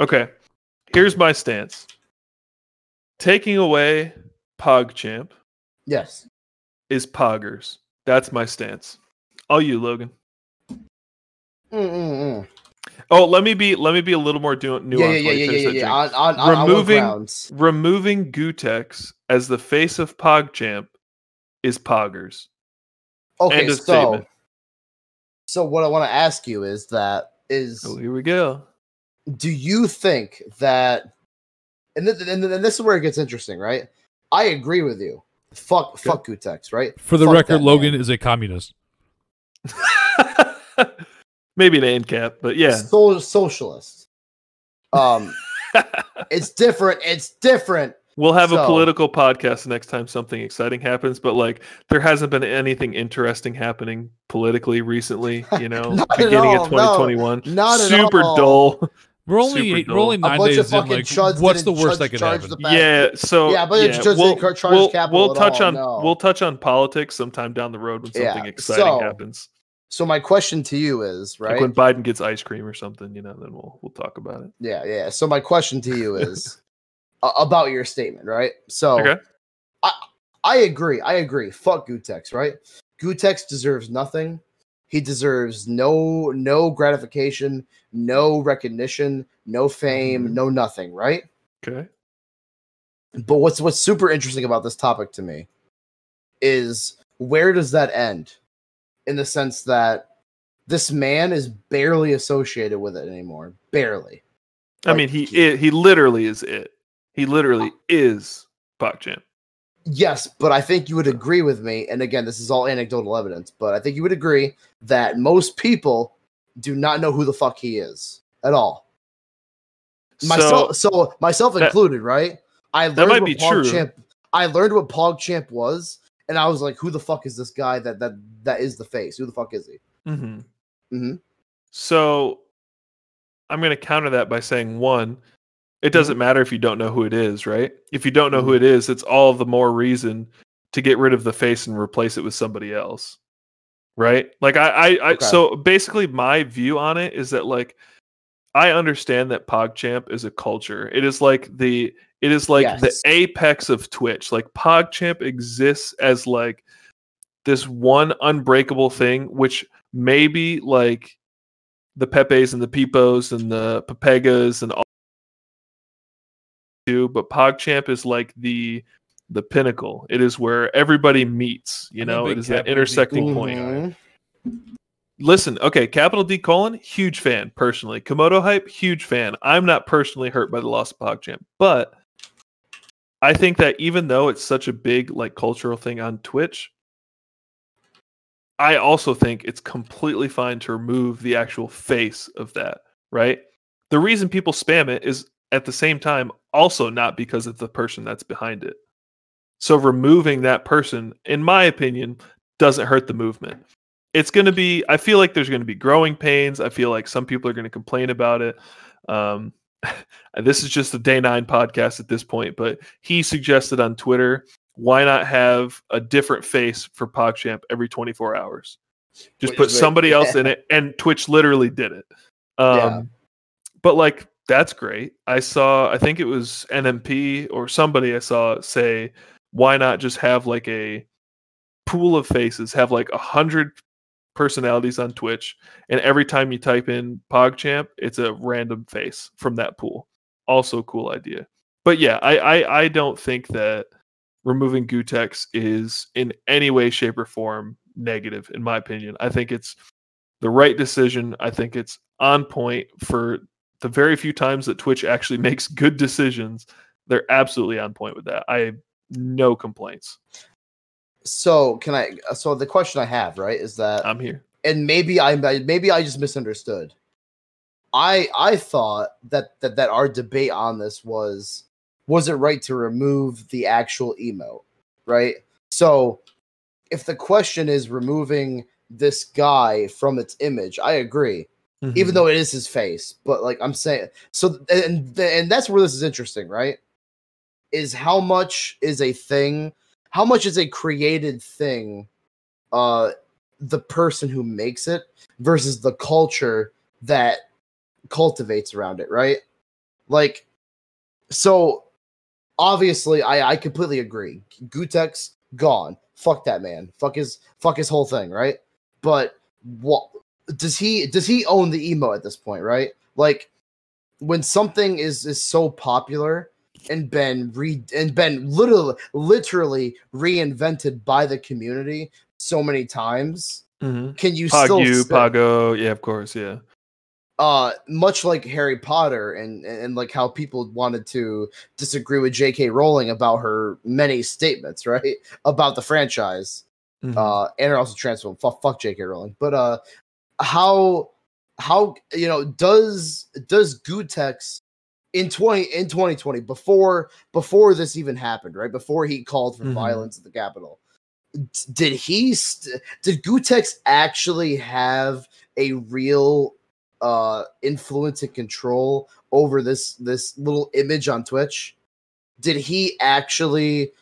Okay. Here's my stance. Taking away PogChamp yes. is Poggers. That's my stance. All you, Logan. Mm-mm-mm. Oh, let me be let me be a little more du- nuanced. Yeah, yeah, while yeah, yeah, yeah, yeah. on what Removing- grounds? Removing Gootecks as the face of PogChamp is Poggers. Okay, End of so statement. so what I want to ask you is that is Oh, here we go. do you think that and, th- and, th- and this is where it gets interesting, right? I agree with you. Fuck, Okay. fuck Gootecks, right? For the Fuck record, Logan man. is a communist. Maybe an end cap, but yeah. So- socialist. Um, it's different. It's different. We'll have a political podcast next time something exciting happens, but like there hasn't been anything interesting happening politically recently, you know, beginning all, of no. 2021. Not at Super dull. We're only Super eight, we're dull. only A nine bunch days of in. Like, chuds what's the worst chud- that could charge happen? Yeah, so Yeah, but it's just we'll, they car- charge we'll, Capitol we'll at touch all, on no. we'll touch on politics sometime down the road when Yeah, something exciting so- happens. So my question to you is, right? Like when Biden gets ice cream or something, you know, then we'll we'll talk about it. Yeah, yeah. So my question to you is about your statement, right? So Okay. I agree. I agree. Fuck Gootecks, right? Gootecks deserves nothing. He deserves no no gratification, no recognition, no fame, Mhm. no nothing, right? Okay. But what's what's super interesting about this topic to me is where does that end? In the sense that this man is barely associated with it anymore. Barely. I Like, mean, he i he literally is it. He literally is PogChamp. Yes, but I think you would agree with me, and again, this is all anecdotal evidence, but I think you would agree that most people do not know who the fuck he is at all. Myself, so, myself that- included, right? I learned might what be true. PogChamp. I learned what PogChamp was, and I was like, "Who the fuck is this guy? That that that is the face? Who the fuck is he?" Mm-hmm. Mm-hmm. So I'm going to counter that by saying one, it doesn't matter if you don't know who it is, right? If you don't know who Mhm. it is, it's all the more reason to get rid of the face and replace it with somebody else. Right? Like I I, I Okay. so basically my view on it is that like I understand that PogChamp is a culture. It is like the It is like Yes. the apex of Twitch. Like PogChamp exists as like this one unbreakable thing, which maybe like the Pepes and the Pipos and the Pepegas and all do, but PogChamp is like the the pinnacle. It is where everybody meets. You I'm know, it is that intersecting point. Mhm. Listen, okay, capital D colon, huge fan personally. Komodo hype, huge fan. I'm not personally hurt by the loss of PogChamp, but I think that even though it's such a big like cultural thing on Twitch, I also think it's completely fine to remove the actual face of that, right? The reason people spam it is at the same time also not because of the person that's behind it. So removing that person, in my opinion, doesn't hurt the movement. It's going to be i feel like there's going to be growing pains. I feel like some people are going to complain about it. Um, and this is just a day nine podcast at this point but he suggested on twitter why not have a different face for pogchamp every 24 hours? Just Which put somebody else in it and twitch literally did it. Um, Yeah. but like that's great i saw i think it was nmp or somebody i saw say why not just have like a pool of faces have like a hundred personalities on Twitch, and every time you type in PogChamp, it's a random face from that pool. Also, cool idea. But yeah, I I, I don't think that removing Gootecks is in any way, shape, or form negative. In my opinion, I think it's the right decision. I think it's on point for the very few times that Twitch actually makes good decisions. They're absolutely on point with that. I have no complaints. So can I? So the question I have, right, is that, I'm here. and maybe I maybe I just misunderstood. I I thought that that that our debate on this was was it right to remove the actual emote, right? So if the question is removing this guy from its image, I agree. Mm-hmm. even though it is his face. But like I'm saying, so and and that's where this is interesting, right? Is how much is a thing, how much is a created thing, uh, the person who makes it versus the culture that cultivates around it, right? Like, so obviously, I I completely agree. Gootecks gone. Fuck that man. Fuck his fuck his whole thing, right? But what does he does he own the emo at this point, right? Like when something is is so popular and been re and been literally literally reinvented by the community so many times, Mhm. can you still Pagu, say- Pago, yeah, of course, yeah. uh much like Harry Potter and, and and like how people wanted to disagree with J.K. Rowling about her many statements, right? About the franchise. Mhm. uh and also transformed fuck, fuck jk rowling but uh how how you know does does gootecks in 20 in 2020 before before this even happened right before he called for Mhm. violence at the capitol did he st- did gootecks actually have a real uh influence and control over this this little image on twitch did he actually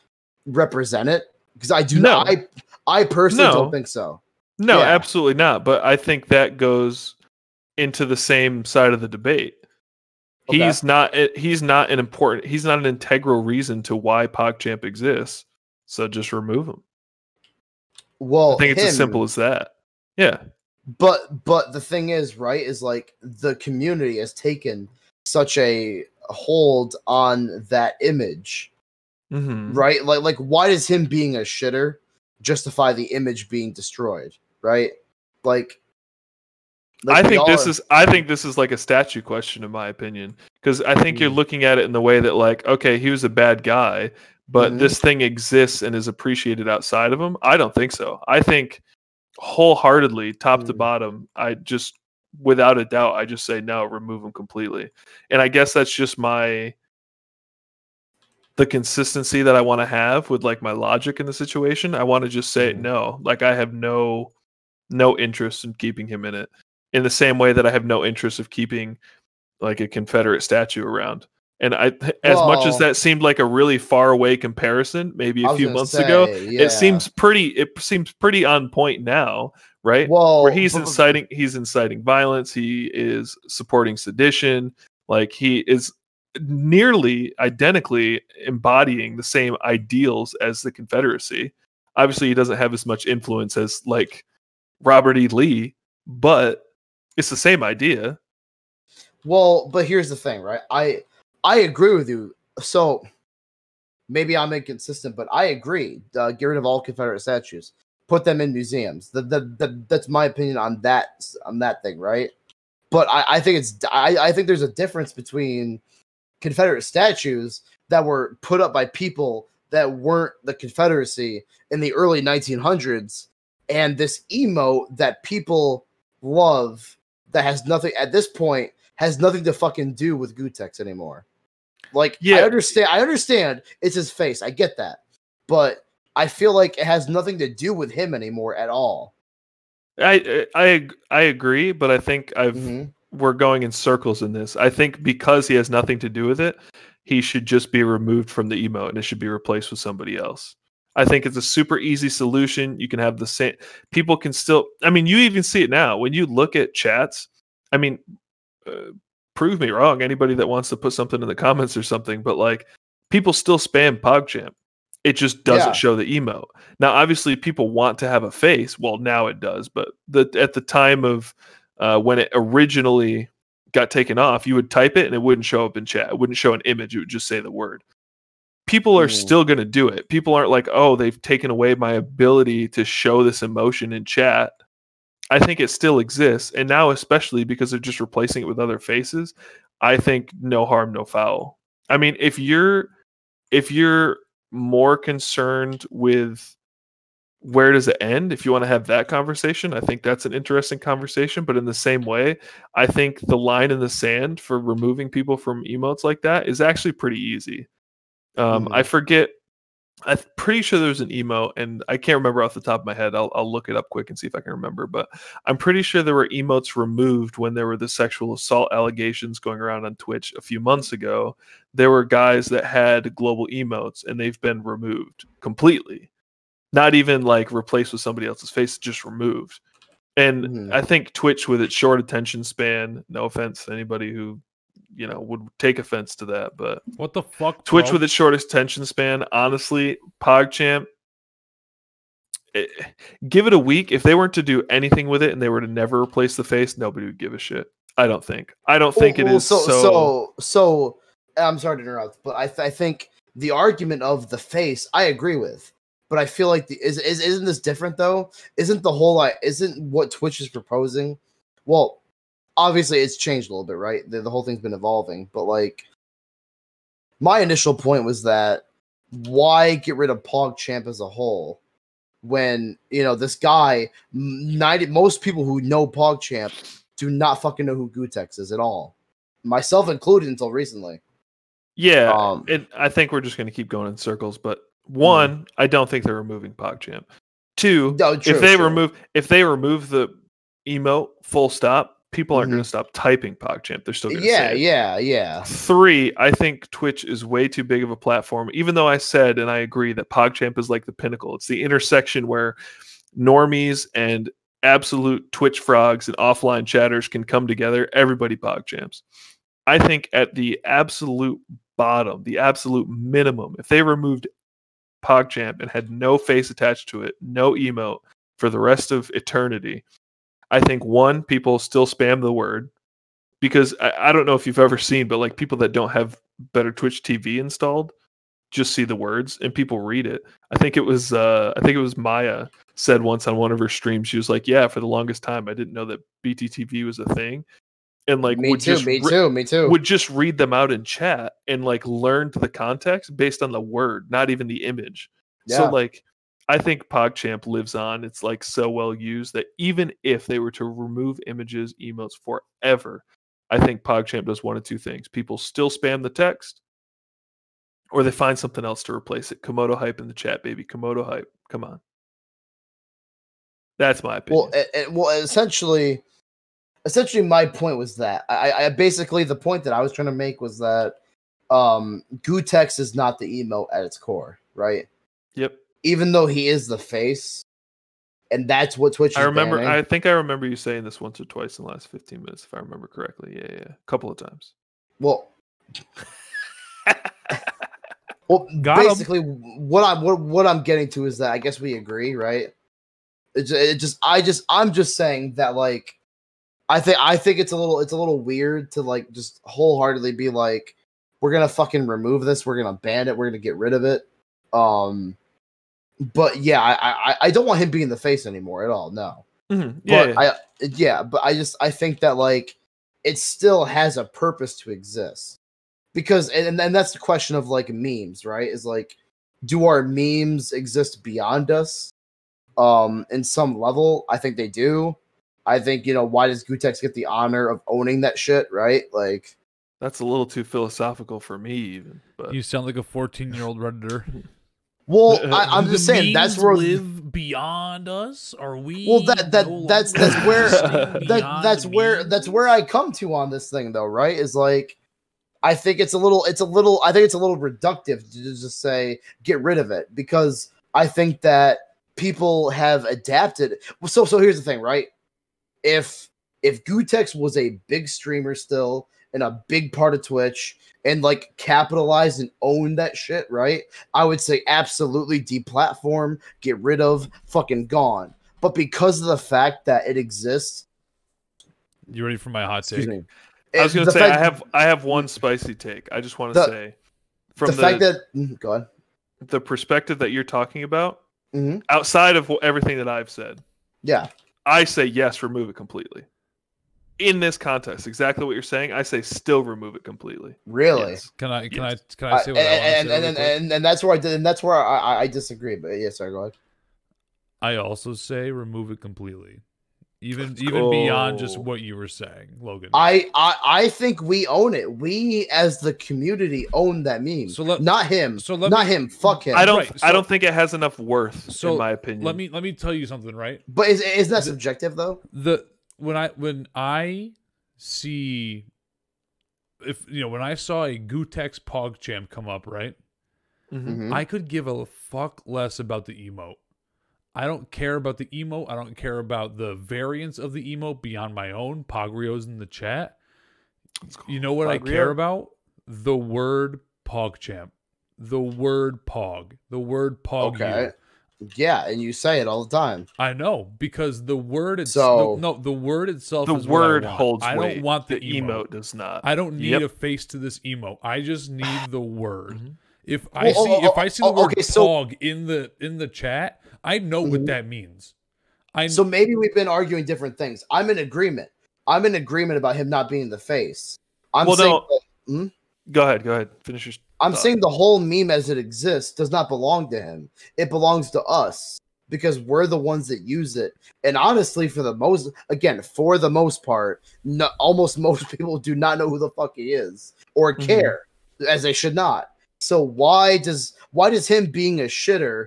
represent it because i do No. not i i personally No. don't think so No, Yeah. absolutely not. But I think that goes into the same side of the debate. Okay. He's not. eh, He's not an important. He's not an integral reason to why PogChamp exists. So just remove him. well I think it's as simple as that. Yeah. but but the thing is right is like the community has taken such a hold on that image hmm right like like why does him being a shitter justify the image being destroyed right like, like I think this are- is. I think this is like a statue question, in my opinion, because I think you're Mm. looking at it in the way that, like, okay, he was a bad guy, but Mhm. this thing exists and is appreciated outside of him. I don't think so. I think wholeheartedly, top to Mm. bottom, I just, without a doubt, I just say no, remove him completely. And I guess that's just my the consistency that I want to have with like my logic in the situation. I want to just say Mhm. no. Like I have no no interest in keeping him in it. In the same way that I have no interest of keeping like a Confederate statue around. And I as much as that seemed like a really far away comparison maybe a few months ago, yeah. it seems pretty it seems pretty on point now, right? well where he's inciting he's inciting violence he is supporting sedition like he is nearly identically embodying the same ideals as the Confederacy. Obviously, he doesn't have as much influence as like Robert E. Lee, but it's the same idea. Well, but here's the thing, right? I I agree with you. So maybe I'm inconsistent, but I agree. Uh, get rid of all Confederate statues, put them in museums. The, the, the, that's my opinion on that on that thing, right? But I, I think it's I, I think there's a difference between Confederate statues that were put up by people that weren't the Confederacy in the early 1900s and this emote that people love that has nothing at this point has nothing to fucking do with Gootecks anymore. Like, yeah, I understand. I understand it's his face. I get that, but I feel like it has nothing to do with him anymore at all. I I I agree, but I think I've mm-hmm. we're going in circles in this. I think because he has nothing to do with it, he should just be removed from the emote and it should be replaced with somebody else. I think it's a super easy solution. You can have the same people can still I mean you even see it now when you look at chats. I mean uh, prove me wrong anybody that wants to put something in the comments or something but like people still spam PogChamp. It just doesn't yeah. show the emote. Now obviously people want to have a face. Well, now it does, but the at the time of uh, when it originally got taken off, you would type it and it wouldn't show up in chat. It wouldn't show an image. It would just say the word people are mm. still going to do it. People aren't like, oh, they've taken away my ability to show this emotion in chat. I think it still exists. And now, especially because they're just replacing it with other faces, I think no harm, no foul. I mean, if you're if you're more concerned with where does it end if you want to have that conversation i think that's an interesting conversation but in the same way i think the line in the sand for removing people from emotes like that is actually pretty easy um, mm-hmm. I forget. I'm pretty sure there's an emo, and I can't remember off the top of my head. I'll, I'll look it up quick and see if I can remember. But I'm pretty sure there were emotes removed when there were the sexual assault allegations going around on Twitch a few months ago. There were guys that had global emotes, and they've been removed completely. Not even like replaced with somebody else's face, just removed. And mm-hmm. I think Twitch, with its short attention span, no offense to anybody who you know would take offense to that. But what the fuck? Twitch bro? with its shortest attention span, honestly, PogChamp. It, eh, give it a week. If they weren't to do anything with it and they were to never replace the face, nobody would give a shit. I don't think. I don't think well, it is so, so. So, so I'm sorry to interrupt, but I, th- I think the argument of the face, I agree with. But I feel like the is, is isn't this different though? Isn't the whole like isn't what Twitch is proposing? Well, obviously it's changed a little bit, right? The, the whole thing's been evolving, but like my initial point was that why get rid of PogChamp as a whole when you know this guy 90 most people who know PogChamp do not fucking know who Gootecks is at all. Myself included until recently. Yeah, um, it, I think we're just going to keep going in circles. But one, mm-hmm. I don't think they're removing PogChamp. Two, no, true, if they true. remove if they remove the emote full stop, people aren't mm-hmm. going to stop typing PogChamp. They're still going to yeah, yeah, yeah. Three, I think Twitch is way too big of a platform. Even though I said and I agree that PogChamp is like the pinnacle. It's the intersection where normies and absolute Twitch frogs and offline chatters can come together. Everybody PogChamps. I think at the absolute bottom, the absolute minimum, if they removed PogChamp and had no face attached to it, no emote for the rest of eternity, I think one, people still spam the word because I, I, don't know if you've ever seen, but like people that don't have better Twitch TV installed just see the words and people read it. I think it was uh I think it was Maya said once on one of her streams, she was like, Yeah, for the longest time I didn't know that BTTV was a thing. And like me too, me re- too, me too. Would just read them out in chat and like learn the context based on the word, not even the image. Yeah. So like I think PogChamp lives on. It's like so well used that even if they were to remove images, emotes forever, I think PogChamp does one of two things. People still spam the text, or they find something else to replace it. Komodo hype in the chat, baby. Komodo hype. Come on. That's my opinion. Well, it, well, essentially, essentially, my point was that I, I basically the point that I was trying to make was that um Gootecks is not the emote at its core, right? Yep even though he is the face, and that's what Twitch. I remember. Banning. I think I remember you saying this once or twice in the last fifteen minutes, if I remember correctly. Yeah, yeah, a couple of times. Well, Well, Got 'em. basically, what I'm what, what I'm getting to is that I guess we agree, right? It, it just I just I'm just saying that like I think I think it's a little it's a little weird to like just wholeheartedly be like we're gonna fucking remove this, we're gonna ban it, we're gonna get rid of it. Um, but yeah, I I, I don't want him being the face anymore at all. No, Mhm. Yeah, but I yeah, but I just I think that like it still has a purpose to exist because and and that's the question of like memes, right? Is like do our memes exist beyond us? Um, in some level, I think they do. I think you know why does Gootecks get the honor of owning that shit, right? Like, that's a little too philosophical for me, even. But You sound like a 14 year old redditor. well, I, I'm Do just saying that's memes where live beyond us. Are we? Well, that- that- no that's- that's where- that that's where memes? that's where I come to on this thing though, right? Is like I think it's a little it's a little I think it's a little reductive to just say get rid of it because I think that people have adapted. So so here's the thing, right? If if Gootecks was a big streamer still and a big part of Twitch and like capitalize and own that shit, right? I would say absolutely deplatform, get rid of, fucking gone. But because of the fact that it exists, You ready for my hot excuse take? me. I was gonna the say I have I have one spicy take. I just want to say from the, the fact that mm, go ahead. the perspective that you're talking about, Mhm. outside of everything that I've said, Yeah. I say yes, remove it completely. In this context, exactly what you're saying, I say still remove it completely. Really? Yes. Can I? Can Yes. I? Can I I- say what I want to and, say? and, really and, and, and that's where I did and that's where I, I, I disagree. But yeah, sorry, go ahead. I also say remove it completely, even Let's even beyond just what you were saying, Logan. I, I I think we own it. We as the community own that meme. So let- not him. so let not me- him. Fuck him. I don't. Right, I don't think it has enough worth, So, in my opinion. let me let me tell you something, right? But is isn't that subjective though? the when I when I see if you know when I saw a Gootecks PogChamp come up, right? Mhm. Mhm. I could give a fuck less about the emote. I don't care about the emote. I don't care about the variants of the emote beyond my own. Pogrio's in the chat. Let's. You know what I care about? The word PogChamp. The word Pog. The word Pog. Okay. You. Yeah, and you say it all the time. I know because the word itself. So- no, the word itself The is what I word holds I weight. don't want the, the emote. emote does not. I don't need Yep. a face to this emote. I just need the word. Mhm. If I Well, oh, see oh, if I see the oh, word okay, so- pog in the in the chat, I know what Mhm. that means. I So maybe we've been arguing different things. I'm in agreement. I'm in agreement about him not being the face. I'm Well, saying no. that- Go ahead. Go ahead. Finish your. I'm thought. saying the whole meme as it exists does not belong to him. It belongs to us because we're the ones that use it. And honestly, for the most, again, for the most part, no, almost most people do not know who the fuck he is or Mhm. care, as they should not. So why does why does him being a shitter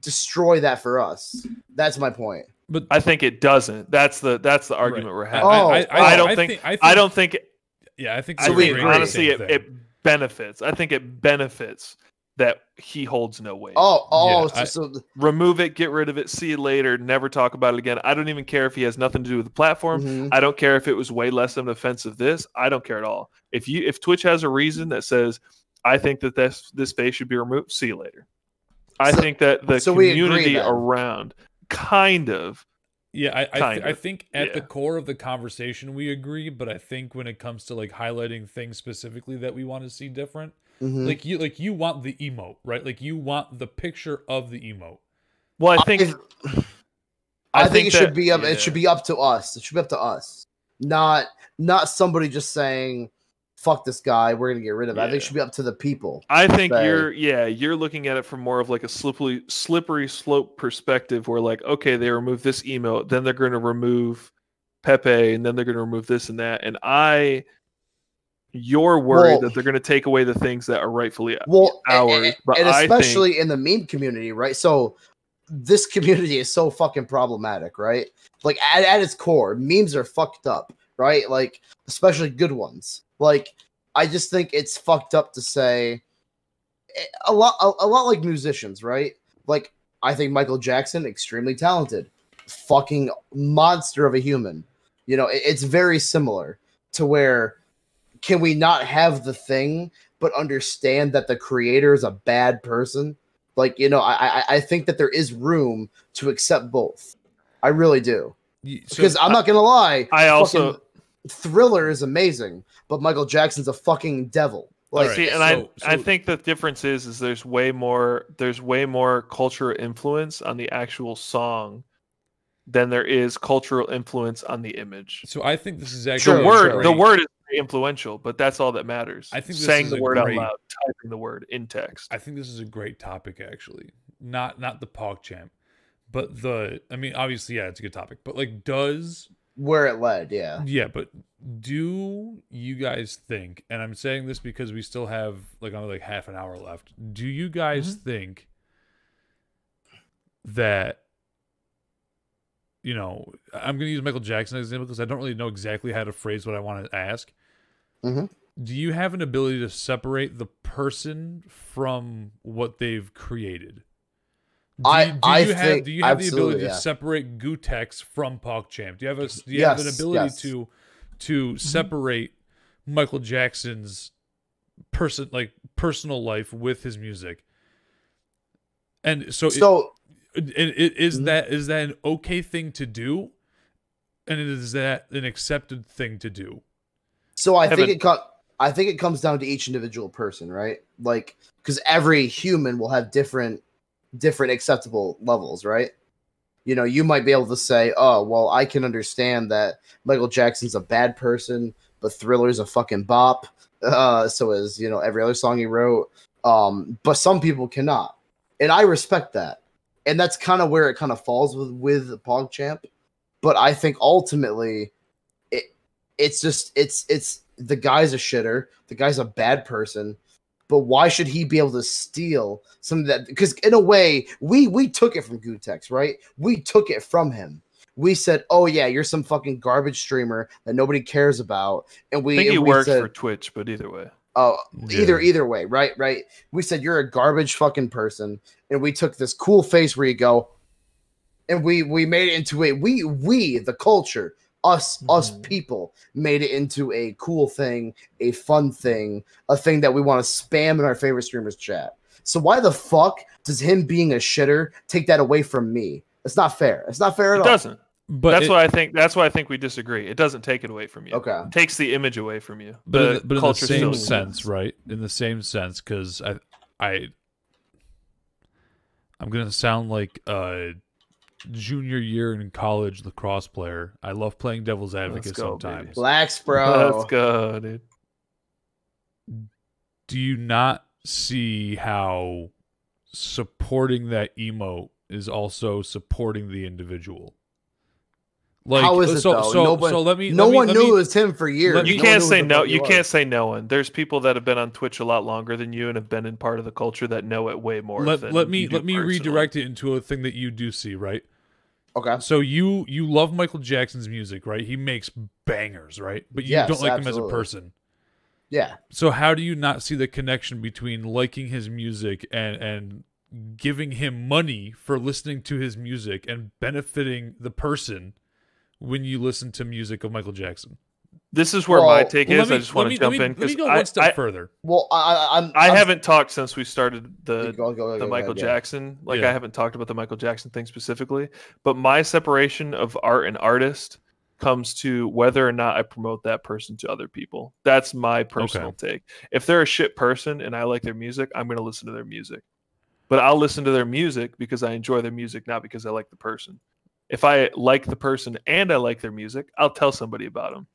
destroy that for us? That's my point. but I think it doesn't. That's the that's the argument we're having. Oh, I, I, I don't I think- think, I, think, I don't think. Yeah, I think So we're we think agreeing on the honestly, it, it benefits. I think it benefits that he holds no weight. Oh, oh, Yeah, so, I- so Remove it, get rid of it, see you later, never talk about it again. I don't even care if he has nothing to do with the platform. mhm. I don't care if it was way less of an offensive this. I don't care at all. If you if Twitch has a reason that says I think that this this face should be removed, see you later. I So- think that the so agree community around kind of Yeah, I I, th- I think at the core of the conversation we agree, but I think when it comes to like highlighting things specifically that we want to see different, Mhm. like you like you want the emote, right? Like you want the picture of the emote. well, I think I, think, it that- should be up. yeah. It should be up to us. It should be up to us, not not somebody just saying, "Fuck this guy, we're gonna get rid of it." I think Yeah. it should be up to the people. I think say- you're yeah, you're looking at it from more of like a slippery slippery slope perspective where like, okay, they remove this email, then they're gonna remove Pepe, and then they're gonna remove this and that. And I you're worried Well- that they're gonna take away the things that are rightfully Well, ours. a- but and I especially in the meme community, right? So this community is so fucking problematic, right? Like at, at its core, memes are fucked up, right? Like especially good ones. Like I just think it's fucked up to say eh, a lot a, a lot like musicians, right? Like I think Michael Jackson extremely talented, fucking monster of a human. You know, it- it's very similar to where can we not have the thing but understand that the creator is a bad person. Like you know, I I, I think that there is room to accept both. I really do You- so- because I'm not gonna lie. I also Thriller is amazing, but Michael Jackson's a fucking devil. Like Alright, see, and so- I I think the difference is is there's way more there's way more cultural influence on the actual song than there is cultural influence on the image. so I think this is actually True, word true. the word is very influential, but that's all that matters. I think this saying is the word great- out loud, typing the word in text. I think this is a great topic actually. Not not the PogChamp, but the I mean obviously yeah, it's a good topic. But like does where it led, yeah. yeah, but do you guys think and I'm saying this because we still have like only like half an hour left. Do you guys think that you know, I'm going to use Michael Jackson as an example because I don't really know exactly how to phrase what I want to ask. Mhm. Do you have an ability to separate the person from what they've created? Do I- you, do I you have do you have the ability absolutely, to separate Gootecks from PogChamp? Do you have a do you have an ability yes. to to separate Michael Jackson's person like personal life with his music? And so, it- So and it, is Mhm. that is that an okay thing to do, and is that an accepted thing to do? So I think Evan. it co- I think it comes down to each individual person, right? Like because every human will have different different acceptable levels, right? You know, you might be able to say, "Oh, well, I can understand that Michael Jackson's a bad person, but Thriller's a fucking bop." Uh, so is you know every other song he wrote. Um, but some people cannot, and I respect that, and that's kind of where it kind of falls with with PogChamp. But I think ultimately, it it's just it's it's the guy's a shitter, the guy's a bad person, but why should he be able to steal some of that? Because in a way, we we took it from Gootecks, right? We took it from him. We said, "Oh yeah, you're some fucking garbage streamer that nobody cares about," and we I think he and we works said, for Twitch, but either way. Oh, either Yeah. either way, right? Right. We said you're a garbage fucking person, and we took this cool face where you go, and we we made it into a we we the culture us us Mhm. people made it into a cool thing, a fun thing, a thing that we want to spam in our favorite streamers chat. So why the fuck does him being a shitter take that away from me? It's not fair. It's not fair at It all. doesn't. But that's it- why I think. That's why I think we disagree. It doesn't take it away from you. Okay. It takes the image away from you. but the in the, but in the culture same still exists. sense, right? In the same sense, because I, I, I'm gonna sound like a junior year in college lacrosse player. I love playing devil's advocate go, baby. sometimes. Blacks, bro. Let's go, dude. Do you not see how supporting that emote is also supporting the individual? Like, How is uh, it so, though? so, Nobody- so let me. no let me- one let knew me- it was him for years. let You No can't say no. You was. can't say no one. There's people that have been on Twitch a lot longer than you and have been in part of the culture that know it way more. let, than let me let me personally. redirect it into a thing that you do see, right? Okay. So you you love Michael Jackson's music, right? He makes bangers, right? But you Yes, don't like him as a person. Yeah. So how do you not see the connection between liking his music and and giving him money for listening to his music and benefiting the person when you listen to music of Michael Jackson? This is where my take is. let I just want to jump me, in Let me because go I, one step I, further. Well, I, I, I'm. I I'm- haven't talked since we started the Go, go, go, the go Michael ahead, yeah. Jackson. Like Yeah. I haven't talked about the Michael Jackson thing specifically, but my separation of art and artist comes to whether or not I promote that person to other people. That's my personal take. If they're a shit person and I like their music, I'm going to listen to their music. But I'll listen to their music because I enjoy their music, not because I like the person. If I like the person and I like their music, I'll tell somebody about them.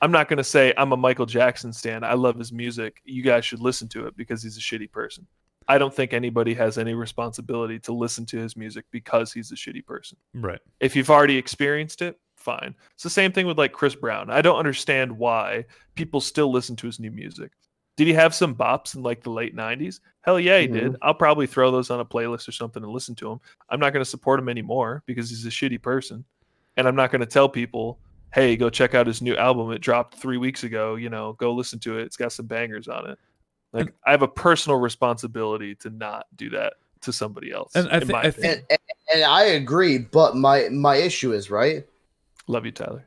I'm not going to say I'm a Michael Jackson stan. I love his music. You guys should listen to it because he's a shitty person. I don't think anybody has any responsibility to listen to his music because he's a shitty person. Right. If you've already experienced it, fine. It's the same thing with like Chris Brown. I don't understand why people still listen to his new music. Did he have some bops in like the late 90s? Hell yeah, he did. Mm-hmm. I'll probably throw those on a playlist or something and listen to him. I'm not going to support him anymore because he's a shitty person. And I'm not going to tell people, hey, go check out his new album. It dropped three weeks ago. You know, go listen to it. It's got some bangers on it. Like, I have a personal responsibility to not do that to somebody else. And I in thi- my I thi- and, and, and I agree, but my my issue is right. Love you, Tyler.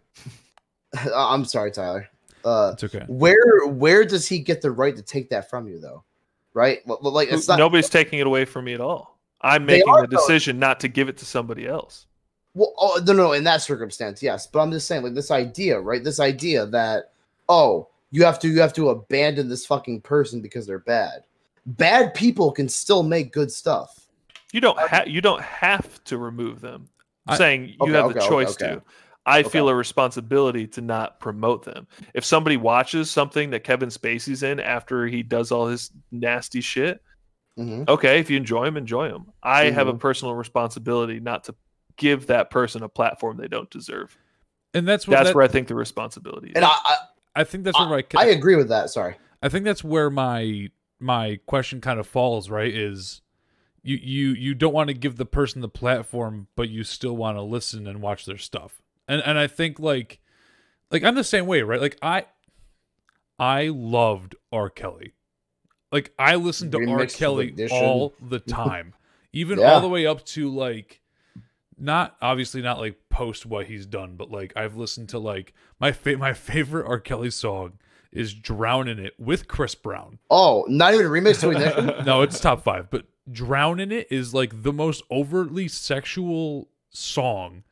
I'm sorry, Tyler. Uh, It's okay. where where does he get the right to take that from you though? Right? Like it's not. Nobody's taking it away from me at all. I'm making are, the though. decision not to give it to somebody else. Well, oh, no, no, in that circumstance, yes. But I'm just saying, like this idea, right? This idea that oh, you have to you have to abandon this fucking person because they're bad. Bad people can still make good stuff. You don't have you don't have to remove them. I'm I- saying you Okay, have okay, the choice okay. to. I Okay. feel a responsibility to not promote them. If somebody watches something that Kevin Spacey's in after he does all his nasty shit, Mhm. okay, if you enjoy him, enjoy him. I have a Mhm. personal responsibility not to give that person a platform they don't deserve. And that's what That's that- where I think the responsibility is. And I, I, I think that's where I, I agree with that. Sorry. I think that's where my my question kind of falls, right? Is you you you don't want to give the person the platform, but you still want to listen and watch their stuff. And and I think like like I'm the same way, right? Like I I loved R. Kelly. Like I listened to R. Kelly edition. all the time. Even Yeah. all the way up to like not obviously not like post what he's done, but like I've listened to like my fa- my favorite R. Kelly song is "Drown in It" with Chris Brown. Oh, not even a remix to ignition. No, it's top five, but "Drown in It" is like the most overtly sexual song,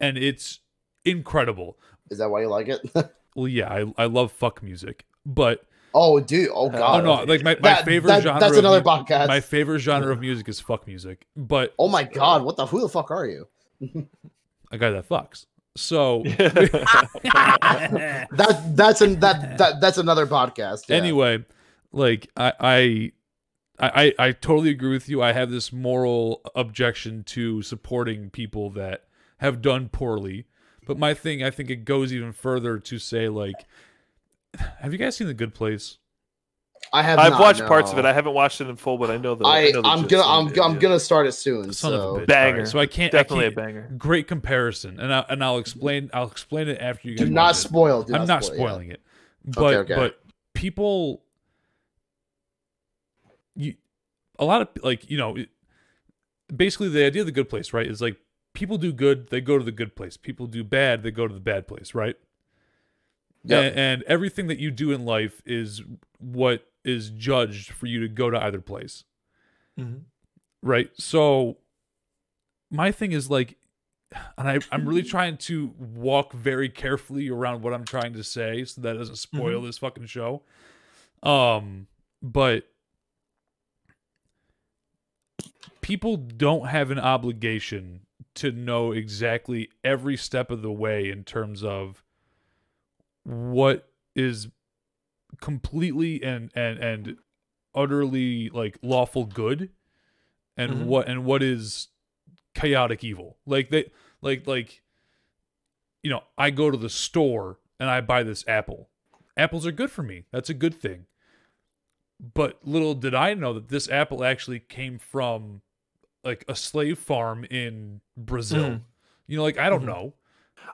and it's incredible. Is that why you like it? Well, yeah, I I love fuck music, but oh, dude. Oh, oh god! oh god. no, like my, my That- favorite that- genre. That's another mu- podcast. My favorite genre of music is fuck music, but oh my god. What the? Who the fuck are you? a guy that fucks. So That that's an that, that that's another podcast. yeah. anyway like I, I i i totally agree with you i have this moral objection to supporting people that have done poorly but my thing i think it goes even further to say like have you guys seen the good place I have. I've not, watched parts of it. I haven't watched it in full, but I know the. I know the I'm gonna I'm it, I'm yeah. gonna start it soon. son of a so bitch Banger. Alright, so i can't I Definitely a can't- banger. great comparison and I, and i'll explain i'll explain it after you guys do not watch it. spoil. Do i'm not spoil, yeah. spoiling it but okay. but people you a lot of like you know basically the idea of the good place right is like people do good they go to the good place people do bad they go to the bad place right Yep. and, and everything that you do in life is what is judged for you to go to either place Mhm. right so my thing is like and I, i'm really trying to walk very carefully around what i'm trying to say so that doesn't spoil this fucking show um but people don't have an obligation to know exactly every step of the way in terms of what is completely and and and utterly like lawful good and Mhm. what and what is chaotic evil like they like like you know i go to the store and i buy this apple apples are good for me that's a good thing but little did i know that this apple actually came from like a slave farm in brazil Mhm. you know like i don't Mhm. know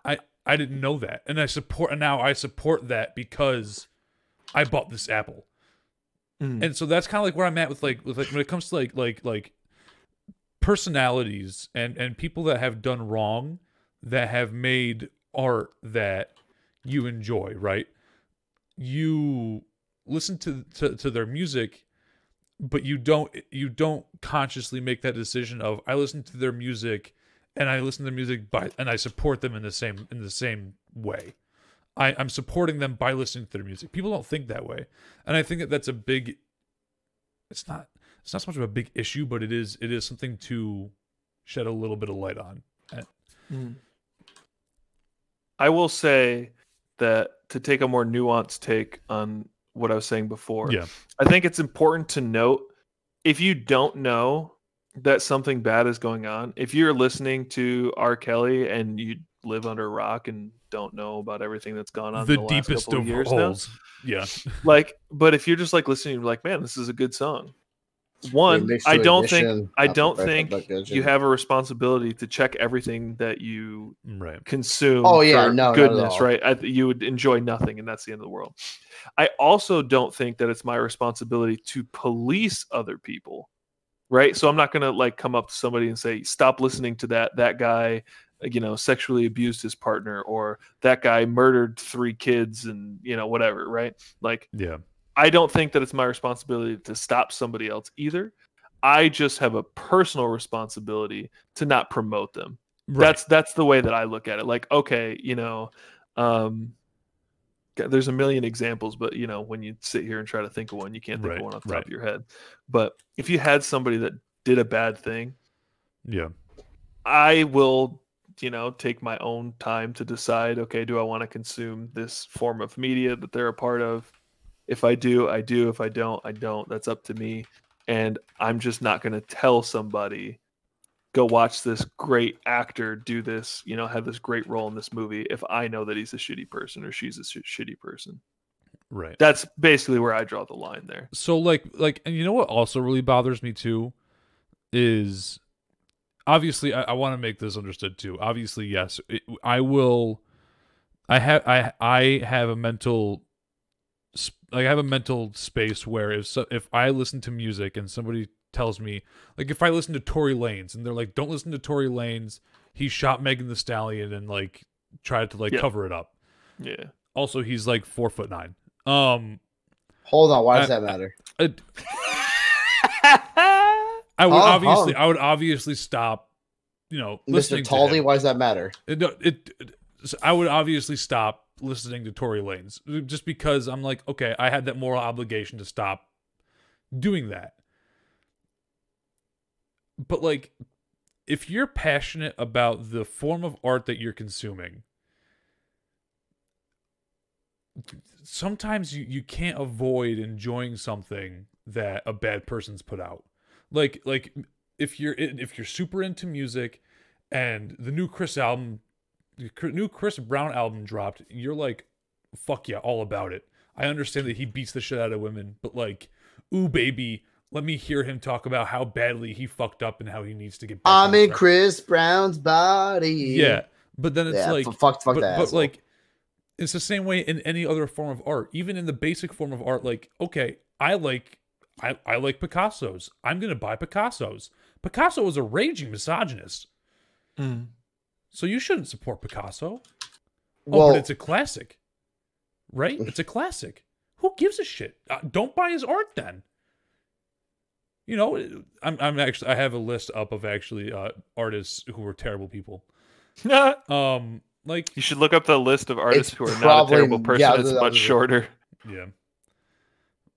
i i didn't know that and i support and now i support that because i bought this apple Mhm. and so that's kind of like where I'm at with like with like when it comes to like like like personalities and and people that have done wrong that have made art that you enjoy, right? You listen to to, to their music but you don't you don't consciously make that decision of I listen to their music and I listen to their music by and I support them in the same in the same way. I, I'm supporting them by listening to their music. People don't think that way, and I think that that's a big. It's not. It's not so much of a big issue, but it is. It is something to shed a little bit of light on. Mhm. I will say that to take a more nuanced take on what I was saying before, Yeah. I think it's important to note if you don't know that something bad is going on, if you're listening to R. Kelly and you live under a rock and don't know about everything that's gone on The, the last deepest couple of years now. Yeah. like, but if you're just like listening, you're like, man, this is a good song. One, I don't think I don't think you have a responsibility to check everything that you Right. consume Oh, yeah, for no, goodness right? I, you would enjoy nothing and that's the end of the world i also don't think that it's my responsibility to police other people right? So i'm not going to like come up to somebody and say stop listening to that. That guy you know sexually abused his partner or that guy murdered three kids and you know whatever right? Like Yeah. i don't think that it's my responsibility to stop somebody else either. I just have a personal responsibility to not promote them. Right. that's that's the way that i look at it. Like okay you know um there's a million examples but you know when you sit here and try to think of one you can't think Right, of one off the top of your head but if you had somebody that did a bad thing yeah. I will, you know, take my own time to decide, okay, do I want to consume this form of media that they're a part of? If I do, I do. If I don't, I don't. That's up to me. And I'm just not going to tell somebody, go watch this great actor do this, you know, have this great role in this movie if I know that he's a shitty person or she's a sh- shitty person. Right. That's basically where I draw the line there. so like like and you know what also really bothers me too is obviously i, I want to make this understood too obviously yes it, i will i have i i have a mental sp- like i have a mental space where if so, if i listen to music and somebody tells me like if i listen to tory lanez and they're like don't listen to tory lanez he shot Megan Thee Stallion and like tried to like Yeah. cover it up Yeah. also he's like four foot nine um Hold on, why does I- that matter? it, I would Huh, obviously, huh. I would obviously stop. You know, Mr. listening to Taldy, him. why does that matter? It, no, it, it- I would obviously stop listening to Tory Lanez just because I'm like, okay, I had that moral obligation to stop doing that. But like, if you're passionate about the form of art that you're consuming, sometimes you, you can't avoid enjoying something that a bad person's put out. Like like if you're if you're super into music and the new Chris album the new Chris Brown album dropped, you're like fuck yeah, all about it. I understand that he beats the shit out of women, but like ooh baby, let me hear him talk about how badly he fucked up and how he needs to get back I'm on in track. Chris Brown's body. Yeah, but then it's yeah, like f- fuck, fuck but, that. but asshole. like it's the same way in any other form of art even in the basic form of art like okay i like i, I like picasso's i'm gonna buy picasso's picasso was a raging misogynist Mm. so you shouldn't support picasso oh well, but it's a classic right it's a classic who gives a shit uh, don't buy his art then you know i'm, I'm actually i have a list up of actually uh artists who were terrible people um like You should look up the list of artists who are not a terrible person. yeah, it's much was it. shorter. Yeah.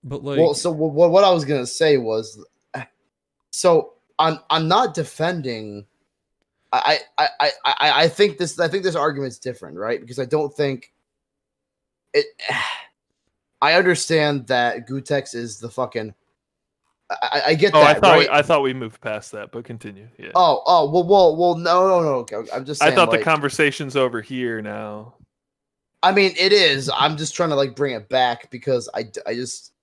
But like well, so what, what I was gonna say was, so I'm I'm not defending. I I, I, I I think this I think this argument's different, right? Because I don't think it. I understand that Gootecks is the fucking. I, I- get Oh, that. I thought right? we, I thought we moved past that, but continue. Yeah. oh oh well well well no no no okay, I'm just. I thought like, the conversation's over here now. I mean, it is. I'm just trying to like bring it back because I, I just.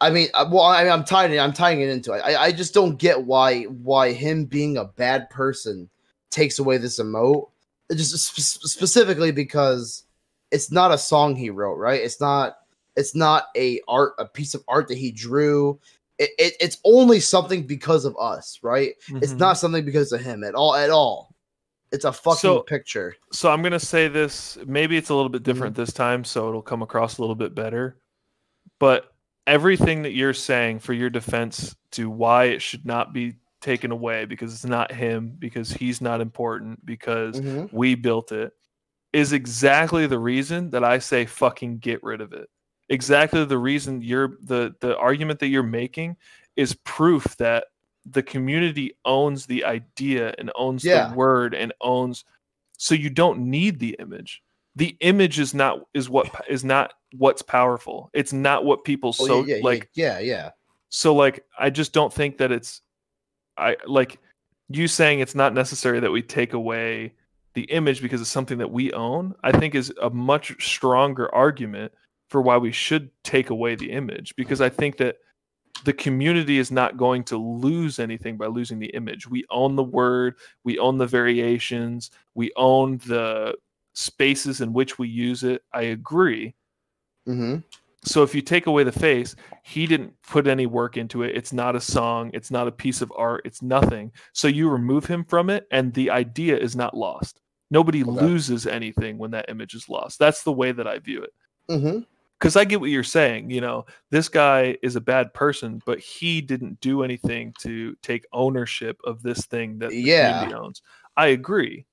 I mean, uh, well, I mean, I'm tying it. I'm tying it into it. I, I just don't get why why him being a bad person takes away this emote. Just sp- specifically because it's not a song he wrote, right? It's not. It's not a art, a piece of art that he drew. It, it it's only something because of us, right? It's Mhm. not something because of him at all. At all. It's a fucking So- picture. So I'm gonna say this. Maybe it's a little bit different Mm-hmm. this time, so it'll come across a little bit better. But everything that you're saying for your defense to why it should not be taken away because it's not him, because he's not important, because Mhm. we built it, is exactly the reason that I say fucking get rid of it. Exactly the reason you're the the argument that you're making is proof that the community owns the idea and owns Yeah. the word and owns so you don't need the image the image is not is what is not what's powerful it's not what people Oh, so yeah, yeah, like yeah, yeah. so like i just don't think that it's i like you saying it's not necessary that we take away the image because it's something that we own i think is a much stronger argument for why we should take away the image because i think that the community is not going to lose anything by losing the image we own the word we own the variations we own the spaces in which we use it i agree hmm So if you take away the face, he didn't put any work into it. It's not a song, it's not a piece of art, it's nothing. So you remove him from it and the idea is not lost. Nobody Okay. loses anything when that image is lost. That's the way that I view it. Mm-hmm. Cuz I get what you're saying, you know, this guy is a bad person, but he didn't do anything to take ownership of this thing that the Yeah. community owns. I agree.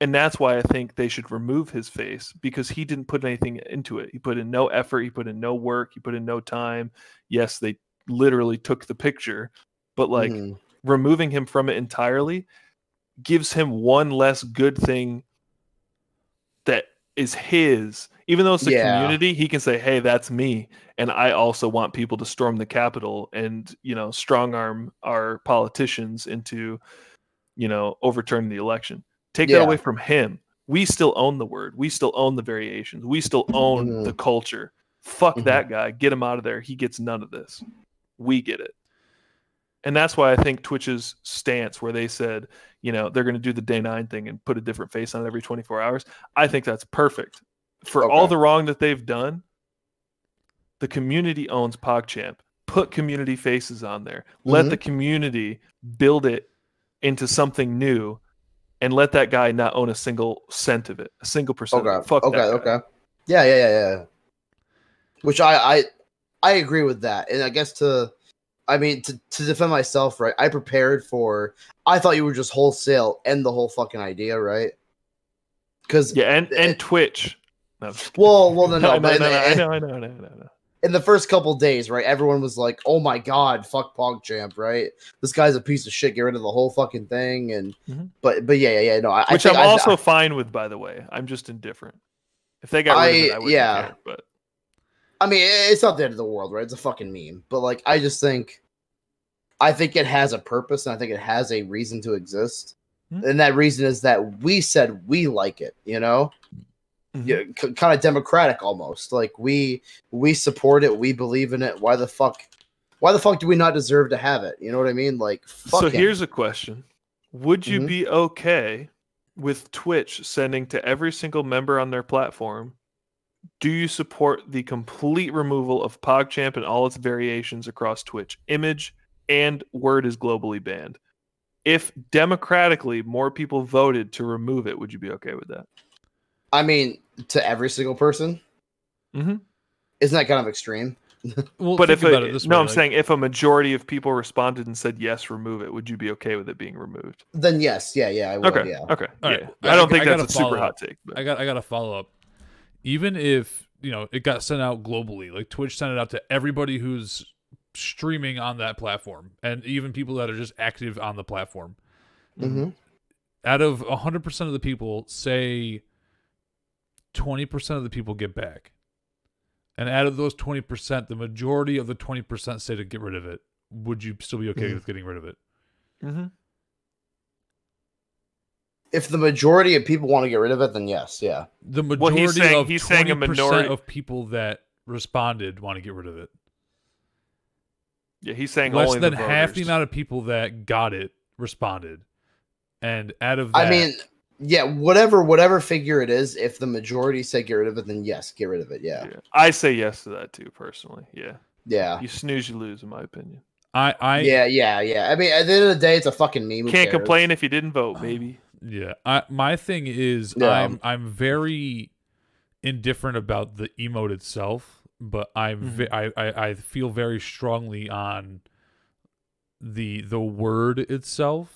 And that's why I think they should remove his face because he didn't put anything into it. He put in no effort, he put in no work, he put in no time. Yes, they literally took the picture, but like Mhm. removing him from it entirely gives him one less good thing that is his. Even though it's the Yeah. community, he can say, "Hey, that's me," and I also want people to storm the Capitol and you know strong arm our politicians into you know overturning the election. Take that away from him. We still own the word. We still own the variations. We still own Mhm. the culture. Fuck Mhm. that guy. Get him out of there. He gets none of this. We get it. And that's why I think Twitch's stance, where they said, you know, they're going to do the day nine thing and put a different face on it every 24 hours, I think that's perfect. For all the wrong that they've done, the community owns PogChamp. Put community faces on there. Let Mhm. the community build it into something new and let that guy not own a single cent of it, a single percent. Okay. Fuck okay. Okay. Yeah. Yeah. Yeah. Yeah. Which I I I agree with that, and I guess to I mean to to defend myself, right? I prepared for. I thought you were just wholesale end the whole fucking idea, right? Because Yeah, and, and it- Twitch. No, I'm just kidding. well, well, no, no, no, no, no, no, I the, know, I know, I know, I know, in the first couple days, right? Everyone was like, "Oh my god, fuck PogChamp," right? This guy's a piece of shit. Get rid of the whole fucking thing, and Mhm. but but yeah, yeah, yeah. No, I, I Which I- also fine with, by the way. I'm just indifferent. If they got rid of it, I- I wouldn't yeah. care. But I mean, it's not the end of the world, right? It's a fucking meme. But like, I just think, I think it has a purpose, and I think it has a reason to exist. Hmm. And that reason is that we said we like it, you know, Mhm. yeah, c- kind of democratic almost. Like we we support it, we believe in it. Why the fuck? Why the fuck do we not deserve to have it? You know what I mean? Like, fuck so him. here's a question: Would you Mhm. be okay with Twitch sending to every single member on their platform? Do you support the complete removal of PogChamp and all its variations across Twitch? Image and word is globally banned. If democratically more people voted to remove it, would you be okay with that? I mean, to every single person, Mm-hmm. isn't that kind of extreme? Well, But if about a, it this no, way, I'm like, saying if a majority of people responded and said yes, remove it, would you be okay with it being removed? Then yes, yeah, yeah, I would. Okay, Yeah. okay, All yeah. right. I don't I- think I that's a super follow hot take. But. I got I got to follow up. Even if you know it got sent out globally, like Twitch sent it out to everybody who's streaming on that platform, and even people that are just active on the platform. hmm Out of hundred percent of the people, say twenty percent of the people get back, and out of those twenty percent, the majority of the twenty percent say to get rid of it. Would you still be okay Mhm. with getting rid of it? hmm If the majority of people want to get rid of it, then yes, yeah. The Well, majority he's saying- of he's saying a 20% minority- of people that responded want to get rid of it. Yeah, he's saying less only than the half the amount of people that got it responded and out of that I mean, yeah, whatever whatever figure it is, if the majority say get rid of it, then yes, get rid of it. Yeah, Yeah. I say yes to that too, personally. Yeah, yeah, you snooze, you lose, in my opinion. i i yeah, yeah, yeah. I mean, at the end of the day, it's a fucking meme. Who Can't cares? complain if you didn't vote, baby. Yeah i my thing is Yeah. i'm i'm very indifferent about the emote itself but i'm ve- I, I i feel very strongly on the the word itself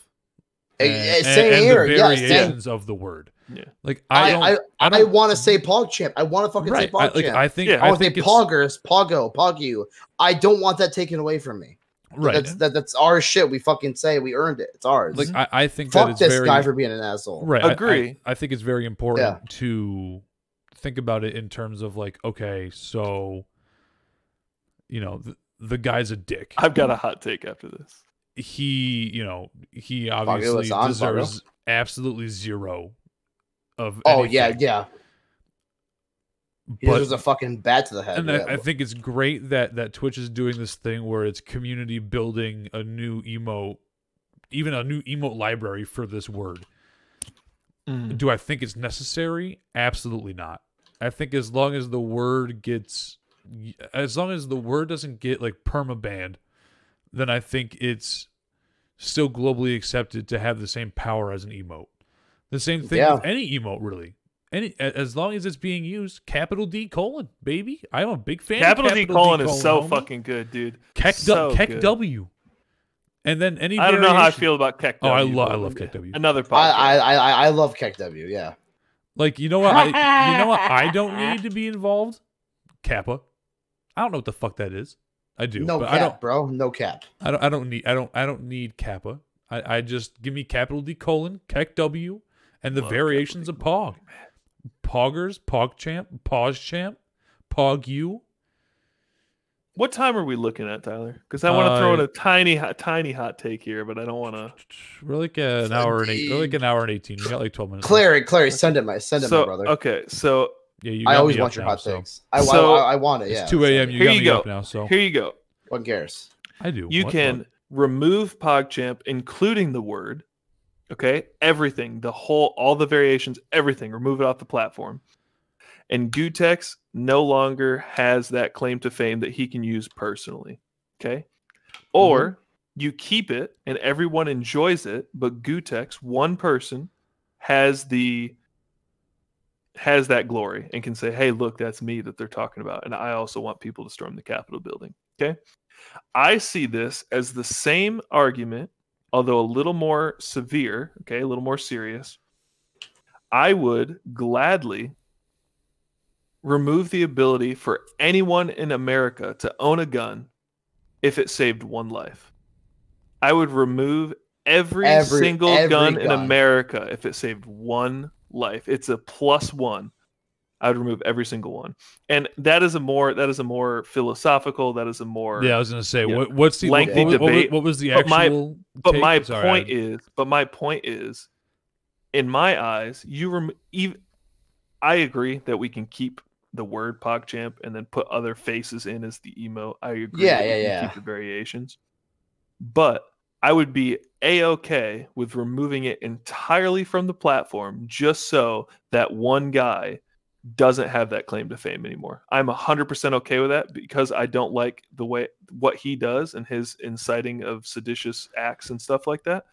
Eh, and, eh, and- same and here. the Yeah, same. variations of the word Yeah. like i I don't I, I, don't- want to say PogChamp. I want to fucking right say I, PogChamp. like i think Yeah. I i want to say think it's Poggers, Poggo, Poggu. I don't want that taken away from me. Right That's that, that's our shit. We fucking say we earned it. It's ours. like i, I think that Fuck it's this very guy for being an asshole. Right. I- I- Agree. I, think it's very important Yeah. to think about it in terms of like, okay, so you know, the, the guy's a dick. I've got a hot take after this. He, you know, he obviously on, deserves absolutely zero of Oh yeah, yeah. He But deserves a fucking bat to the head. and yeah. I, I think it's great that that Twitch is doing this thing where it's community building a new emote, even a new emote library for this word. Mm. Do I think it's necessary? Absolutely not. I think as long as the word gets as long as the word doesn't get like perma banned, then I think it's still globally accepted to have the same power as an emote. The same thing Yeah. with any emote, really. Any as long as it's being used, capital D colon, baby. I'm a big fan. Capital of D capital colon is so homie. fucking good, dude. Keck, so du- Keck good. W. And then any I don't know how I feel about KEKW. Oh, I W, love I love KEKW. Another podcast. I, I I I love KEKW. Yeah. Like you know what I you know what I don't need to be involved? Kappa. I don't know what the fuck that is. I do. No but cap, I don't bro. No cap. I don't I don't need I don't I don't need Kappa. I, I just give me capital D colon, KEKW, and the Love variations of Pog. Poggers, PogChamp, PogChamp, Pog U. What time are we looking at, Tyler? Because I want to throw in Uh, a tiny, hot, tiny hot take here, but I don't want to. We're like an hour and eight, we're like an hour and eighteen. We got like twelve minutes. left. Clary, Clary, send it, my send it, So my brother. okay, so Yeah, you I always want your now, hot so- takes. I, So- I, I, I want it. It's Yeah. two a.m. You Here got you me go. up now, so here you go. One cares. I do. You What- can what? remove PogChamp, including the word. Okay, everything, the whole, all the variations, everything. Remove it off the platform. And Gootecks no longer has that claim to fame that he can use personally. Okay, or mm-hmm. you keep it and everyone enjoys it, but Gootecks, one person, has the has that glory and can say, "Hey, look, that's me that they're talking about," and I also want people to storm the Capitol building. Okay, I see this as the same argument, although a little more severe. Okay, a little more serious. I would gladly remove the ability for anyone in America to own a gun if it saved one life. I would remove every, Every- single every gun, in. America if it saved one life. It's a plus one. I would remove every single one. And that is a more that is a more philosophical, that is a more Yeah, I was gonna say Yeah. what what's the what- Lengthy what, what, debate, what was the but my- actual? but my Sorry, point I- is but my point is in my eyes you rem- even i agree that we can keep the word pogchamp and then put other faces in as the emo i agree Yeah, that we yeah, can yeah. keep the variations but i would be a-okay with removing it entirely from the platform just so that one guy doesn't have that claim to fame anymore. I'm 100% okay with that because I don't like the way what he does and his inciting of seditious acts and stuff like that.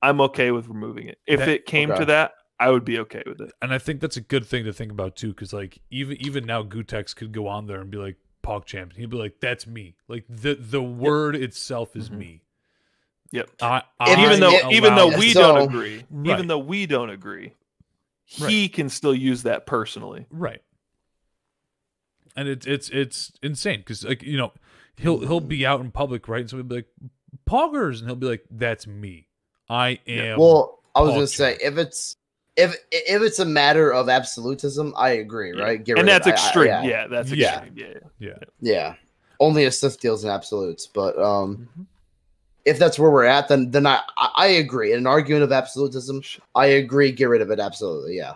I'm okay with removing it. If That- it came Okay. to that, I would be okay with it. and I think that's a good thing to think about too, because like even even now, Gootecks could go on there and be like PogChamp. He'd be like, "That's me." Like the the word itself is Mhm. me. Yep. I, I even though it- even though we So- don't agree, Right. even though we don't agree, Right. he can still use that personally. right, and it's it's it's insane because like you know he'll he'll be out in public right, and so he'll be like Poggers, and he'll be like, "That's me. I am." Well, I was Paul gonna say if it's if if it's a matter of absolutism, I agree. Yeah. Right? Get and rid of- that's I- I- extreme. yeah. yeah. that's Yeah. extreme. Yeah. yeah, Yeah. Only a Sith deals in absolutes, but um, Mhm. If that's where we're at, then then I I I agree. In an argument of absolutism, I agree. Get rid of it. Absolutely. Yeah.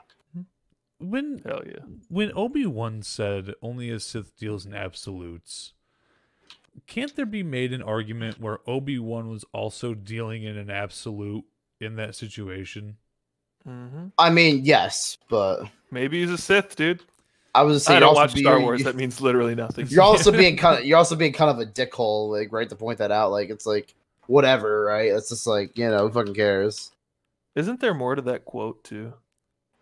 when Hell yeah. when Obi Wan said only a Sith deals in absolutes, can't there be made an argument where Obi Wan was also dealing in an absolute in that situation? hmm I mean, yes, but Maybe he's a Sith, dude. I was I saying don't also watch be- Star Wars. That means literally nothing. You're also being kind of you're also being kind of a dickhole, like right to point that out. Like it's like whatever, right? It's just like you know, who fucking cares. Isn't there more to that quote too?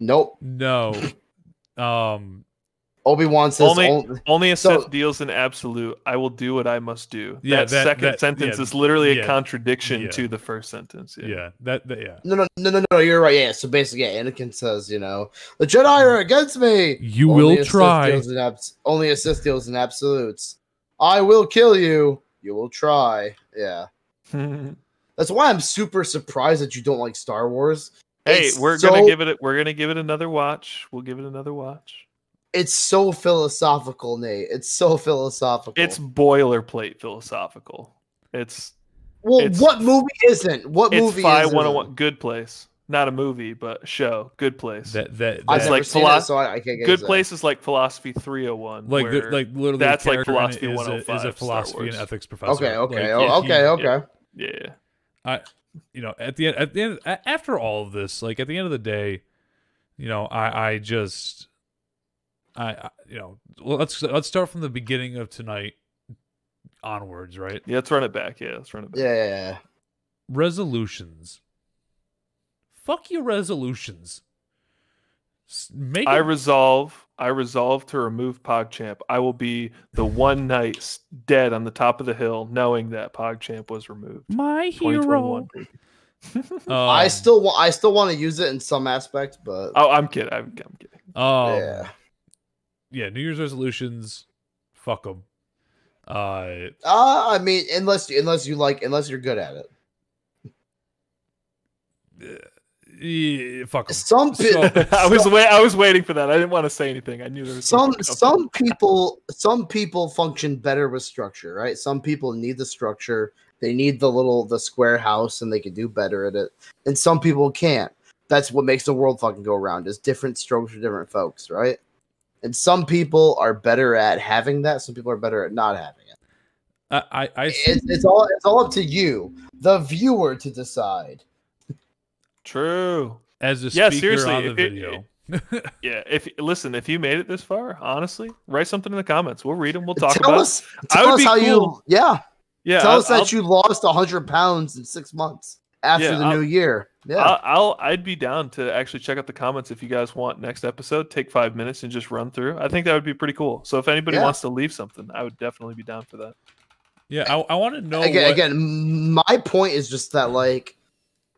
Nope. No. um Obi Wan says Only- only, Only a So- Sith deals in absolute. I will do what I must do. Yeah, that, that- second that- sentence yeah, is literally yeah, a contradiction yeah. to the first sentence. yeah, Yeah. that, that yeah. no, no, no, no, no. You're right. Yeah. So basically, yeah, Anakin says, you know, the Jedi are against me. You Only will try. deals in abs- only a Sith deals in absolutes. I will kill you. You will try. Yeah. Hey, That's why I'm super surprised that you don't like Star Wars. It's we're so- gonna give it. A, we're gonna give it another watch. We'll give it another watch. It's so philosophical, Nate. It's so philosophical. It's boilerplate philosophical. It's well, it's- what movie isn't? What it's movie Phi is 101. Good place. Not a movie, but a show. Good place. That that, I've that like seen philo- it, so I, I can't get Good into place is like philosophy 301. like the, like literally that's like character in it philosophy is a, 105 is a oh philosophy and ethics professor. Okay, okay, Like, oh, okay, he- okay. yeah. I, you know, at the end, at the end, after all of this, like at the end of the day, you know, I, I just, I, I you know let's let's start from the beginning of tonight onwards, right? Yeah, let's run it back. Yeah, let's run it back. Yeah, yeah, yeah. Resolutions. Fuck your resolutions. Make I it- resolve. I resolve to remove PogChamp. I will be the one night dead on the top of the hill, knowing that PogChamp was removed. my hero. baby. I still want. I still want to use it in some aspect, but Oh, I'm kidding. I'm, I'm kidding. um, yeah. yeah, New Year's resolutions, fuck them. Uh, Uh, I mean, unless unless you like, unless you're good at it. Yeah, fuck 'em. Some pe- So- I was wait. I was waiting for that. I didn't want to say anything. I knew there was some some people some people function better with structure, right? Some people need the structure. They need the little the square house, and they can do better at it. And some people can't. That's what makes the world fucking go around. Is different strokes for different folks, right? And some people are better at having that. Some people are better at not having it. I, I, I It's, it's all it's all up to you, the viewer, to decide. True. as a Yeah, speaker seriously, on the if it- video. Yeah. If listen, if you made it this far, honestly, write something in the comments. We'll read them. We'll talk tell about. us, I tell would us be how cool. you, yeah. Yeah. tell I'll, us that I'll- you lost hundred pounds in six months after Yeah, the I'll- new year. Yeah, I'll, I'll I'd be down to actually check out the comments if you guys want next episode. Take five minutes and just run through. I think that would be pretty cool. So if anybody Yeah. wants to leave something, I would definitely be down for that. Yeah, I, I want to know again, what, again, my point is just that like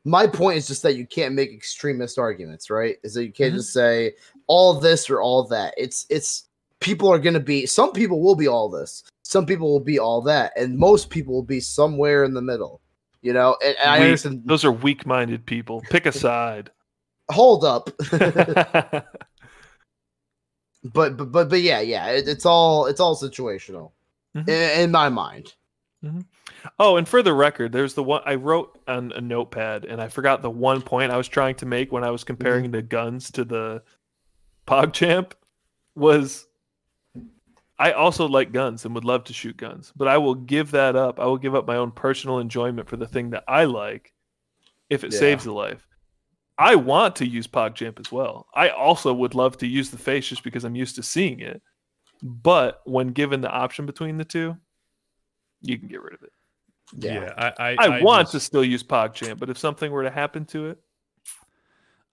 my point is just that you can't make extremist arguments, right? Is that you can't Mhm. just say all this or all that. It's it's people are gonna be some people will be all this, some people will be all that, and most people will be somewhere in the middle. You know, and, and I Weak. understand. Those are weak-minded people. Pick a side. Hold up, but but but but yeah, yeah, it, it's all it's all situational Mhm. in, in my mind. Oh, and for the record, there's the one I wrote on a notepad, and I forgot the one point I was trying to make when I was comparing Mm-hmm. the guns to the PogChamp was I also like guns and would love to shoot guns, but I will give that up. I will give up my own personal enjoyment for the thing that I like if it Yeah. saves a life. I want to use PogChamp as well. I also would love to use the face just because I'm used to seeing it. But when given the option between the two, you can get rid of it. Yeah. yeah, I I, I, want to still use PogChamp, but if something were to happen to it,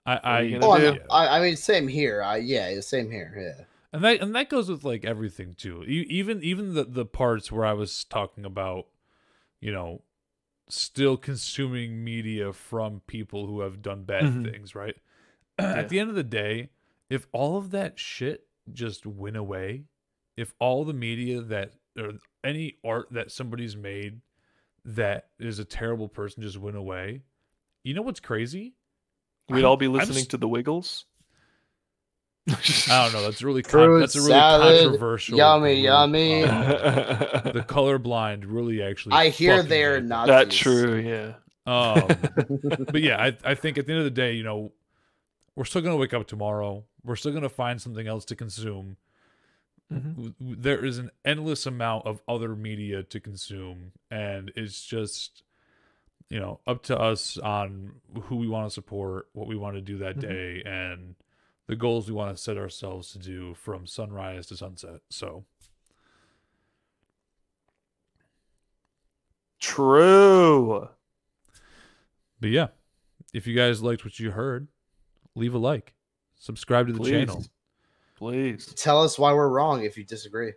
I, I, Oh, I, do? mean, I, I mean, same here. I yeah, same here. Yeah. and that and that goes with like everything too. E- Even even the the parts where I was talking about, you know, still consuming media from people who have done bad Mhm. things, right? Yeah. At the end of the day, if all of that shit just went away, if all the media that or any art that somebody's made that is a terrible person just went away, you know what's crazy? we'd I'm- all be listening s- to the Wiggles. I don't know. That's really con- that's a really salad, controversial. yummy, group. yummy. Um, the colorblind really actually. I hear they're not. That's true, yeah. Um, but yeah, I I think at the end of the day, you know, we're still gonna wake up tomorrow. We're still gonna find something else to consume. Mhm. W- There is an endless amount of other media to consume, and it's just, you know, up to us on who we want to support, what we want to do that Mhm. day, and the goals we want to set ourselves to do from sunrise to sunset. So. True. But yeah, if you guys liked what you heard, leave a like, subscribe to the Please. channel, Please. Tell us why we're wrong if you disagree.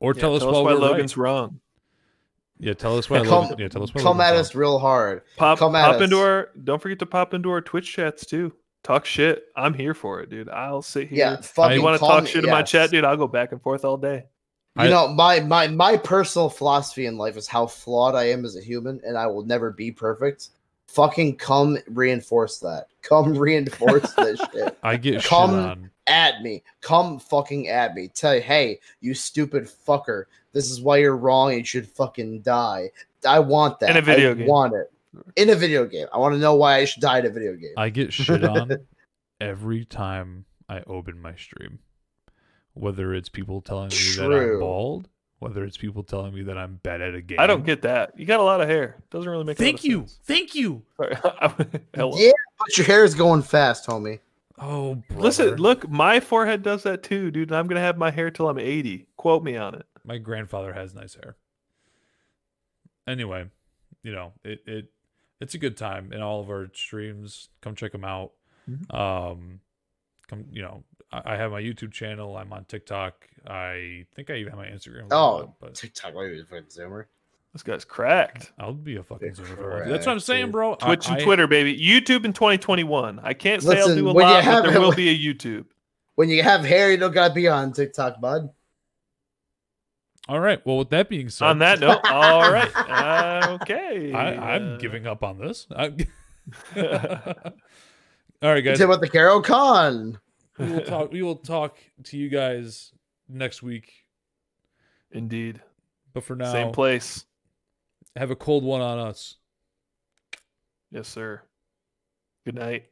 or Yeah, tell us why, why we're Logan's right. wrong. Yeah, tell us why. Come- Logan, yeah, tell us why. Come Logan's at wrong. us real hard. Pop Come at pop into our don't forget to pop into our Twitch chats too. Talk shit. I'm here for it, dude. I'll sit here. Yeah, fucking you want to call talk me- shit in my chat, dude? I'll go back and forth all day. You I- know, my my my personal philosophy in life is how flawed I am as a human, and I will never be perfect. Fucking come reinforce that. Come reinforce this shit I get Come- shit on. at me. Come fucking at me. Tell you, hey, you stupid fucker. This is why you're wrong. and You should fucking die. I want that. In a video I game. Want it in a video game. I want to know why I should die in a video game. I get shit on every time I open my stream. Whether it's people telling me that I'm bald, whether it's people telling me that I'm bad at a game. I don't get that. You got a lot of hair. Doesn't really make. a lot Thank of you, sense. thank you. Hello. Yeah, but your hair is going fast, homie. Oh, brother. Listen, look, my forehead does that too, dude. I'm gonna have my hair till I'm 80. Quote me on it. my grandfather has nice hair. Anyway, you know it it it's a good time in all of our streams. Come check them out. Mhm. Um, come you know I, I have my YouTube channel. I'm on TikTok. I think I even have my Instagram. Oh, bit, but TikTok, why are you a fucking zoomer? This guy's cracked. I'll be a fucking zoomer. if I want to. Correct, That's what I'm saying, dude. bro. I- Twitch and I- Twitter, baby. YouTube in 2021. I can't say I'll do a lot, have but there will be a YouTube. When you have hair, you don't gotta be on TikTok, bud. All right. Well, with that being said, On that note, all right. Uh, okay. I, I'm Uh, giving up on this. I- All right, guys. Say about the Carol Con. We will talk. We will talk to you guys next week. Indeed. But for now, Same place. have a cold one on us. Yes, sir. Good night.